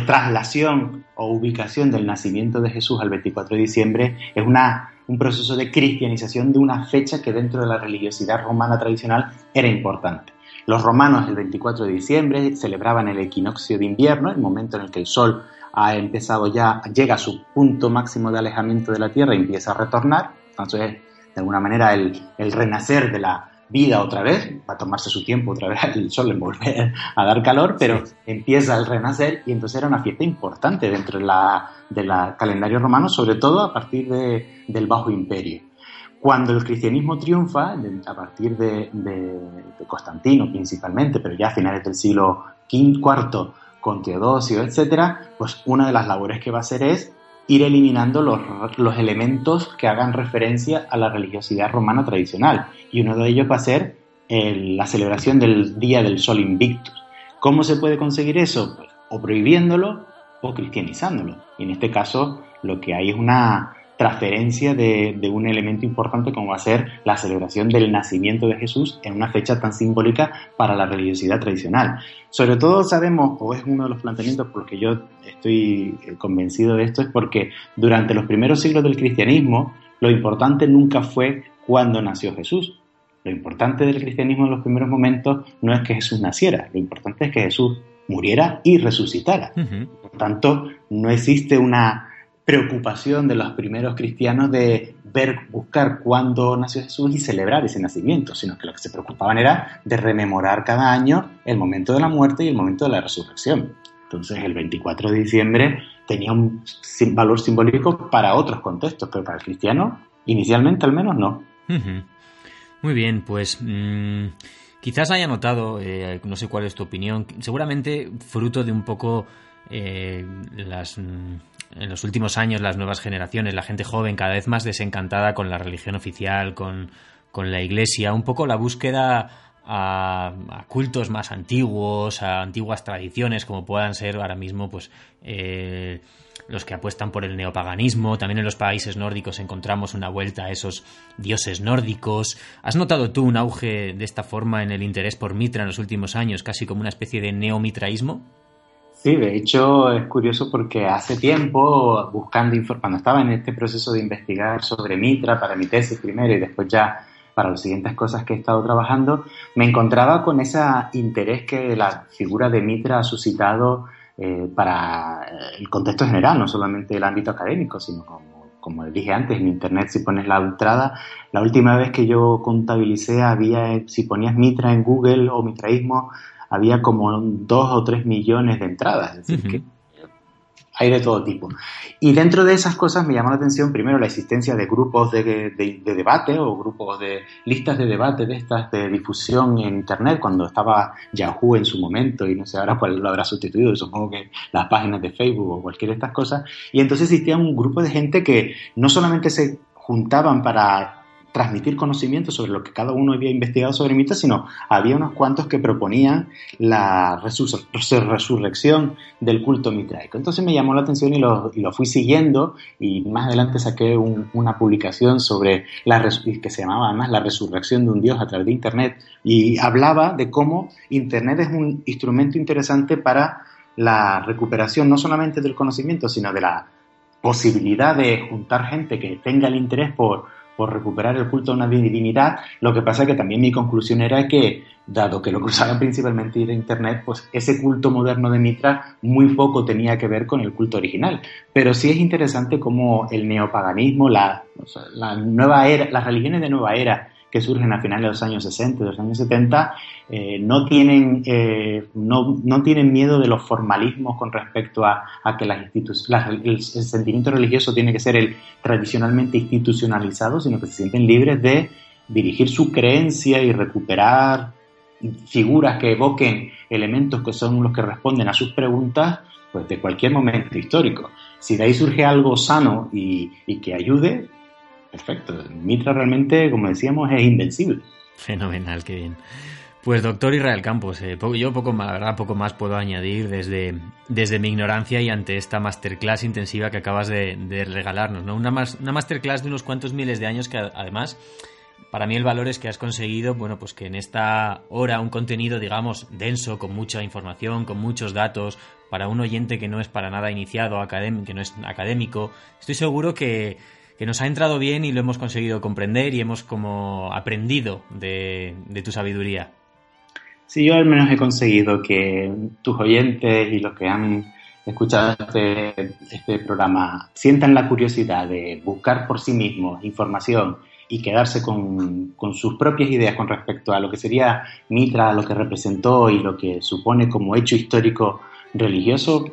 Speaker 2: traslación o ubicación del nacimiento de Jesús al 24 de diciembre es una, un proceso de cristianización de una fecha que dentro de la religiosidad romana tradicional era importante. Los romanos el 24 de diciembre celebraban el equinoccio de invierno, el momento en el que el sol ha empezado ya, llega a su punto máximo de alejamiento de la Tierra y empieza a retornar. Entonces, de alguna manera, el, el renacer de la, vida otra vez, va a tomarse su tiempo otra vez el sol en volver a dar calor, pero empieza el renacer y entonces era una fiesta importante dentro de la, del calendario romano, sobre todo a partir de, del Bajo Imperio. Cuando el cristianismo triunfa, a partir de, de, Constantino principalmente, pero ya a finales del siglo IV con Teodosio, etcétera, pues una de las labores que va a hacer es ir eliminando los, los, elementos que hagan referencia a la religiosidad romana tradicional. Y uno de ellos va a ser la celebración del Día del Sol Invictus. ¿Cómo se puede conseguir eso? Pues, o prohibiéndolo o cristianizándolo. Y en este caso lo que hay es una, transferencia de, un elemento importante como va a ser la celebración del nacimiento de Jesús en una fecha tan simbólica para la religiosidad tradicional. Sobre todo sabemos, o es uno de los planteamientos por los que yo estoy eh, convencido de esto, es porque durante los primeros siglos del cristianismo lo importante nunca fue cuándo nació Jesús. Lo importante del cristianismo en los primeros momentos no es que Jesús naciera, lo importante es que Jesús muriera y resucitara. Por tanto, no existe una preocupación de los primeros cristianos de ver, buscar cuándo nació Jesús y celebrar ese nacimiento, sino que lo que se preocupaban era de rememorar cada año el momento de la muerte y el momento de la resurrección. Entonces el 24 de diciembre tenía un valor simbólico para otros contextos, pero para el cristiano, inicialmente al menos no.
Speaker 1: Muy bien, pues mm, quizás haya notado, eh, no sé cuál es tu opinión, seguramente fruto de un poco eh, las, mm, en los últimos años las nuevas generaciones, la gente joven cada vez más desencantada con la religión oficial, con, con la iglesia, un poco la búsqueda a, cultos más antiguos, a antiguas tradiciones como puedan ser ahora mismo pues eh, los que apuestan por el neopaganismo. También en los países nórdicos encontramos una vuelta a esos dioses nórdicos. ¿Has notado tú un auge de esta forma en el interés por Mitra en los últimos años, casi como una especie de neomitraísmo?
Speaker 2: Sí, de hecho es curioso porque hace tiempo, buscando cuando estaba en este proceso de investigar sobre Mitra para mi tesis primero y después ya para las siguientes cosas que he estado trabajando, me encontraba con ese interés que la figura de Mitra ha suscitado eh, para el contexto general, no solamente el ámbito académico, sino como, como dije antes, en Internet si pones la entrada, la última vez que yo contabilicé había, si ponías Mitra en Google o mitraísmo, había como dos o tres millones de entradas, es decir, que hay de todo tipo. Y dentro de esas cosas me llamó la atención primero la existencia de grupos de, debate o grupos de listas de debate de estas de difusión en Internet cuando estaba Yahoo en su momento y no sé ahora cuál lo habrá sustituido, supongo que las páginas de Facebook o cualquiera de estas cosas. Y entonces existía un grupo de gente que no solamente se juntaban para transmitir conocimiento sobre lo que cada uno había investigado sobre mitos, sino había unos cuantos que proponían la resurrección del culto mitraico. Entonces me llamó la atención y lo, fui siguiendo y más adelante saqué una publicación sobre la que se llamaba además la resurrección de un dios a través de Internet y hablaba de cómo Internet es un instrumento interesante para la recuperación no solamente del conocimiento, sino de la posibilidad de juntar gente que tenga el interés por por recuperar el culto a una divinidad. Lo que pasa es que también mi conclusión era que, dado que lo que usaban principalmente era Internet, pues ese culto moderno de Mitra muy poco tenía que ver con el culto original. Pero sí es interesante cómo el neopaganismo, la, la nueva era, las religiones de nueva era, que surgen a finales de los años 60 y los años 70 eh, no, tienen, eh, no, no, tienen miedo de los formalismos con respecto a, a que las el, el, sentimiento religioso tiene que ser el tradicionalmente institucionalizado, sino que se sienten libres de dirigir su creencia y recuperar figuras que evoquen elementos que son los que responden a sus preguntas pues de cualquier momento histórico. Si de ahí surge algo sano y, y que ayude, perfecto. Mitra realmente, como decíamos, es invencible.
Speaker 1: Fenomenal, qué bien. Pues doctor Israel Campos, eh, yo poco más, verdad, poco más puedo añadir desde, desde mi ignorancia y ante esta masterclass intensiva que acabas de, regalarnos, ¿no? Una, una masterclass de unos cuantos miles de años que además para mí el valor es que has conseguido, bueno, pues que en esta hora un contenido, digamos, denso, con mucha información, con muchos datos, para un oyente que no es para nada iniciado, que no es académico, estoy seguro que, que nos ha entrado bien y lo hemos conseguido comprender y hemos como aprendido de, tu sabiduría.
Speaker 2: Sí, yo al menos he conseguido que tus oyentes y los que han escuchado este, este programa sientan la curiosidad de buscar por sí mismos información y quedarse con, con, sus propias ideas con respecto a lo que sería Mitra, lo que representó y lo que supone como hecho histórico religioso,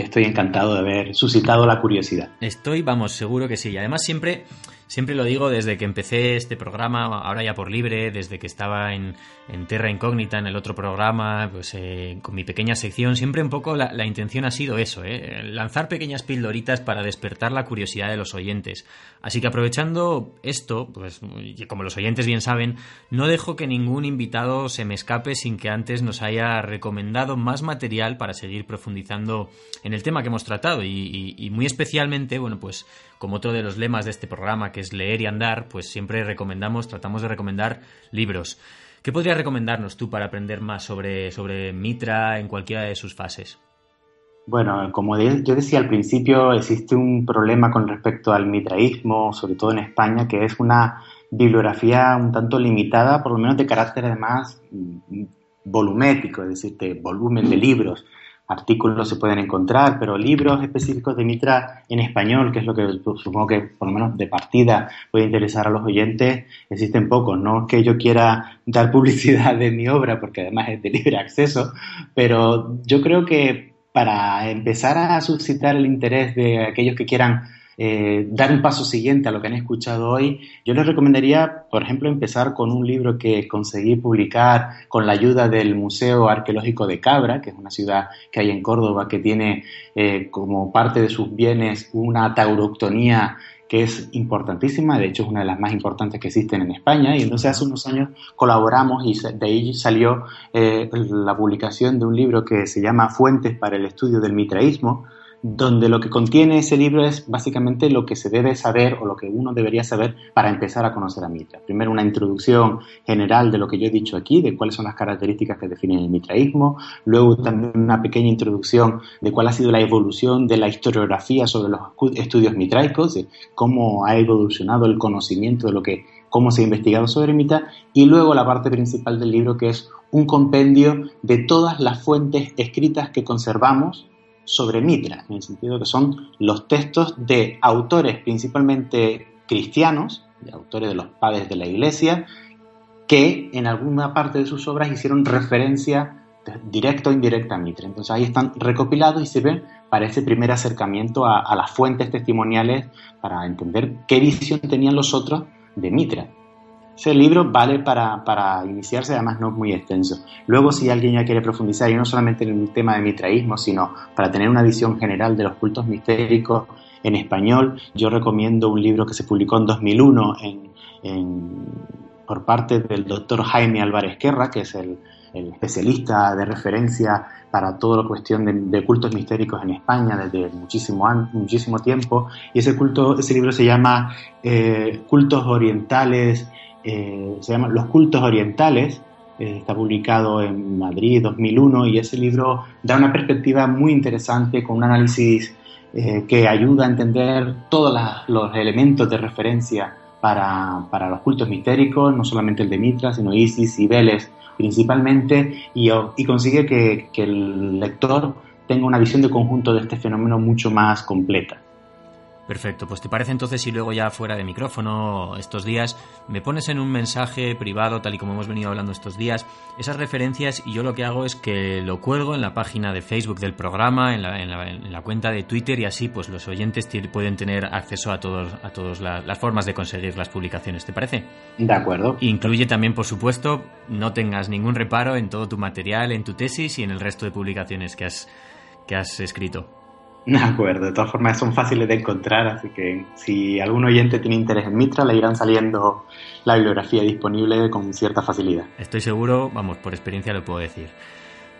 Speaker 2: estoy encantado de haber suscitado la curiosidad.
Speaker 1: Estoy, vamos, seguro que sí. Y además siempre Siempre lo digo desde que empecé este programa, ahora ya por libre, desde que estaba en, en Terra Incógnita, en el otro programa, pues eh, con mi pequeña sección, siempre un poco la, intención ha sido eso, eh, lanzar pequeñas pildoritas para despertar la curiosidad de los oyentes. Así que aprovechando esto, pues como los oyentes bien saben, no dejo que ningún invitado se me escape sin que antes nos haya recomendado más material para seguir profundizando en el tema que hemos tratado y, y muy especialmente, bueno, pues como otro de los lemas de este programa, que es leer y andar, pues siempre recomendamos, tratamos de recomendar libros. ¿Qué podrías recomendarnos tú para aprender más sobre, sobre Mitra en cualquiera de sus fases?
Speaker 2: Bueno, como yo decía al principio, existe un problema con respecto al mitraísmo, sobre todo en España, que es una bibliografía un tanto limitada, por lo menos de carácter además mm, volumétrico, es decir, de volumen de libros artículos se pueden encontrar, pero libros específicos de Mitra en español, que es lo que supongo que por lo menos de partida puede interesar a los oyentes, existen pocos. No es que yo quiera dar *laughs* publicidad de mi obra, porque además es de libre acceso, pero yo creo que para empezar a suscitar el interés de aquellos que quieran eh, dar un paso siguiente a lo que han escuchado hoy, yo les recomendaría, por ejemplo, empezar con un libro que conseguí publicar con la ayuda del Museo Arqueológico de Cabra, que es una ciudad que hay en Córdoba que tiene eh, como parte de sus bienes una tauroctonía que es importantísima, de hecho es una de las más importantes que existen en España, y entonces hace unos años colaboramos y de ahí salió eh, la publicación de un libro que se llama Fuentes para el Estudio del Mitraísmo, donde lo que contiene ese libro es básicamente lo que se debe saber o lo que uno debería saber para empezar a conocer a Mitra. Primero una introducción general de lo que yo he dicho aquí, de cuáles son las características que definen el mitraísmo, luego también una pequeña introducción de cuál ha sido la evolución de la historiografía sobre los estudios mitraicos, de cómo ha evolucionado el conocimiento de lo que cómo se ha investigado sobre Mitra y luego la parte principal del libro que es un compendio de todas las fuentes escritas que conservamos sobre Mitra, en el sentido que son los textos de autores principalmente cristianos, de autores de los padres de la Iglesia, que en alguna parte de sus obras hicieron referencia directa o indirecta a Mitra. Entonces ahí están recopilados y sirven para ese primer acercamiento a, a las fuentes testimoniales para entender qué visión tenían los otros de Mitra. Ese libro vale para, para, iniciarse, además no es muy extenso. Luego, si alguien ya quiere profundizar, y no solamente en el tema de mitraísmo, sino para tener una visión general de los cultos mistéricos en español, yo recomiendo un libro que se publicó en 2001 en, por parte del doctor Jaime Álvarez Guerra, que es el, especialista de referencia para toda la cuestión de, cultos mistéricos en España desde muchísimo, muchísimo tiempo. Y ese, culto, ese libro se llama eh, Cultos Orientales eh, se llama Los cultos orientales, eh, está publicado en Madrid 2001 y ese libro da una perspectiva muy interesante con un análisis eh, que ayuda a entender todos los elementos de referencia para, los cultos mistéricos, no solamente el de Mitra, sino Isis y Vélez principalmente, y, y consigue que, que el lector tenga una visión de conjunto de este fenómeno mucho más completa.
Speaker 1: Perfecto, pues te parece entonces si luego ya fuera de micrófono estos días me pones en un mensaje privado, tal y como hemos venido hablando estos días, esas referencias y yo lo que hago es que lo cuelgo en la página de Facebook del programa, en la, cuenta de Twitter y así pues los oyentes pueden tener acceso a todos a todas las formas de conseguir las publicaciones, ¿te parece?
Speaker 2: De acuerdo.
Speaker 1: Incluye también, por supuesto, no tengas ningún reparo en todo tu material, en tu tesis y en el resto de publicaciones que has, que has escrito. *laughs*
Speaker 2: De acuerdo, de todas formas son fáciles de encontrar, así que si algún oyente tiene interés en Mitra, le irán saliendo la bibliografía disponible con cierta facilidad.
Speaker 1: Estoy seguro, vamos, por experiencia lo puedo decir.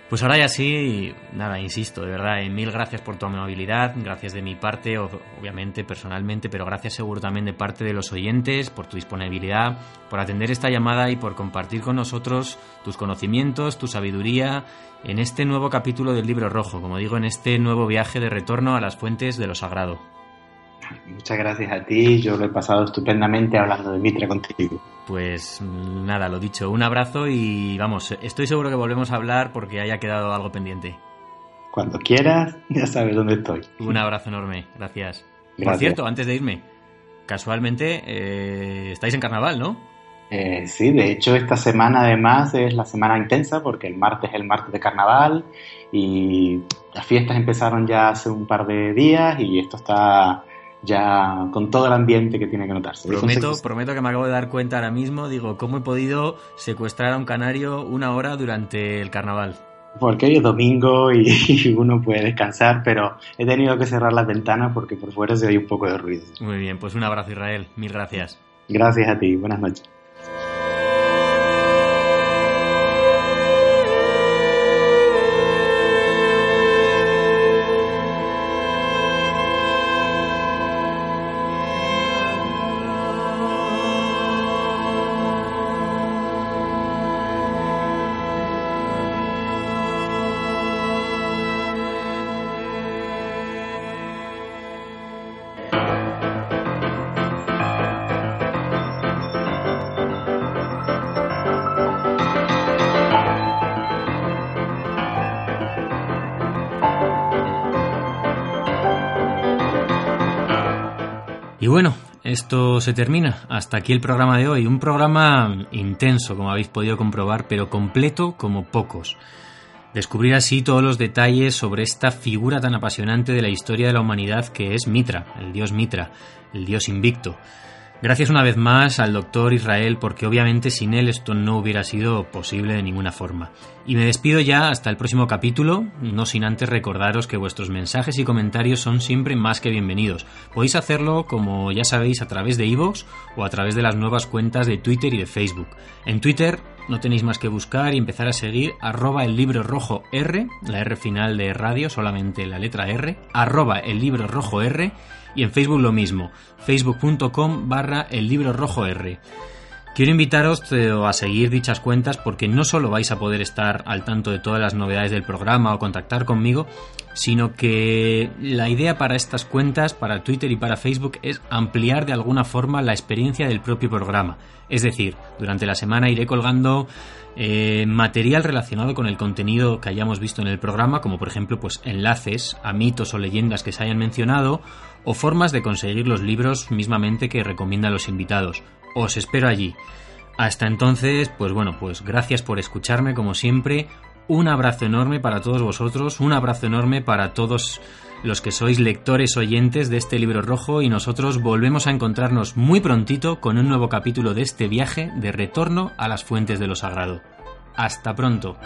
Speaker 1: Pues ahora ya sí, nada, insisto, de verdad, eh, mil gracias por tu amabilidad, gracias de mi parte, obviamente, personalmente, pero gracias seguro también de parte de los oyentes por tu disponibilidad, por atender esta llamada y por compartir con nosotros tus conocimientos, tu sabiduría en este nuevo capítulo del libro rojo, como digo, en este nuevo viaje de retorno a las fuentes de lo sagrado.
Speaker 2: Muchas gracias a ti, yo lo he pasado estupendamente hablando de Mitra contigo.
Speaker 1: Pues nada, lo dicho, un abrazo y vamos, estoy seguro que volvemos a hablar porque haya quedado algo pendiente.
Speaker 2: Cuando quieras, ya sabes dónde estoy.
Speaker 1: Un abrazo enorme, gracias. Por cierto, antes de irme, casualmente eh, estáis en carnaval, ¿no?
Speaker 2: Eh, sí, de hecho esta semana además es la semana intensa porque el martes es el martes de carnaval y las fiestas empezaron ya hace un par de días y esto está ya con todo el ambiente que tiene que notarse.
Speaker 1: Prometo, prometo que me acabo de dar cuenta ahora mismo, digo, ¿cómo he podido secuestrar a un canario una hora durante el carnaval?
Speaker 2: Porque hoy es domingo *laughs* y uno puede descansar, pero he tenido que cerrar las ventanas porque por fuera se oye un poco de ruido.
Speaker 1: Muy bien, pues un abrazo Israel, mil gracias.
Speaker 2: Gracias a ti, buenas noches.
Speaker 1: Y bueno, esto se termina. Hasta aquí el programa de hoy. Un programa intenso, como habéis podido comprobar, pero completo como pocos. Descubrir así todos los detalles sobre esta figura tan apasionante de la historia de la humanidad que es Mitra, el dios Mitra, el dios invicto. Gracias una vez más al doctor Israel porque obviamente sin él esto no hubiera sido posible de ninguna forma. Y me despido ya hasta el próximo capítulo, no sin antes recordaros que vuestros mensajes y comentarios son siempre más que bienvenidos. Podéis hacerlo, como ya sabéis, a través de iVoox o a través de las nuevas cuentas de Twitter y de Facebook. En Twitter no tenéis más que buscar y empezar a seguir arroba el libro rojo R, la R final de radio, solamente la letra R, arroba el libro rojo R y en Facebook lo mismo, facebook.com barra el libro rojo R. Quiero invitaros eh, a seguir dichas cuentas porque no solo vais a poder estar al tanto de todas las novedades del programa o contactar conmigo, sino que la idea para estas cuentas, para Twitter y para Facebook, es ampliar de alguna forma la experiencia del propio programa. Es decir, durante la semana iré colgando eh, material relacionado con el contenido que hayamos visto en el programa, como por ejemplo pues enlaces a mitos o leyendas que se hayan mencionado, o formas de conseguir los libros mismamente que recomiendan los invitados. Os espero allí. Hasta entonces, pues bueno, pues gracias por escucharme como siempre. Un abrazo enorme para todos vosotros, un abrazo enorme para todos los que sois lectores oyentes de este libro rojo y nosotros volvemos a encontrarnos muy prontito con un nuevo capítulo de este viaje de retorno a las fuentes de lo sagrado. Hasta pronto.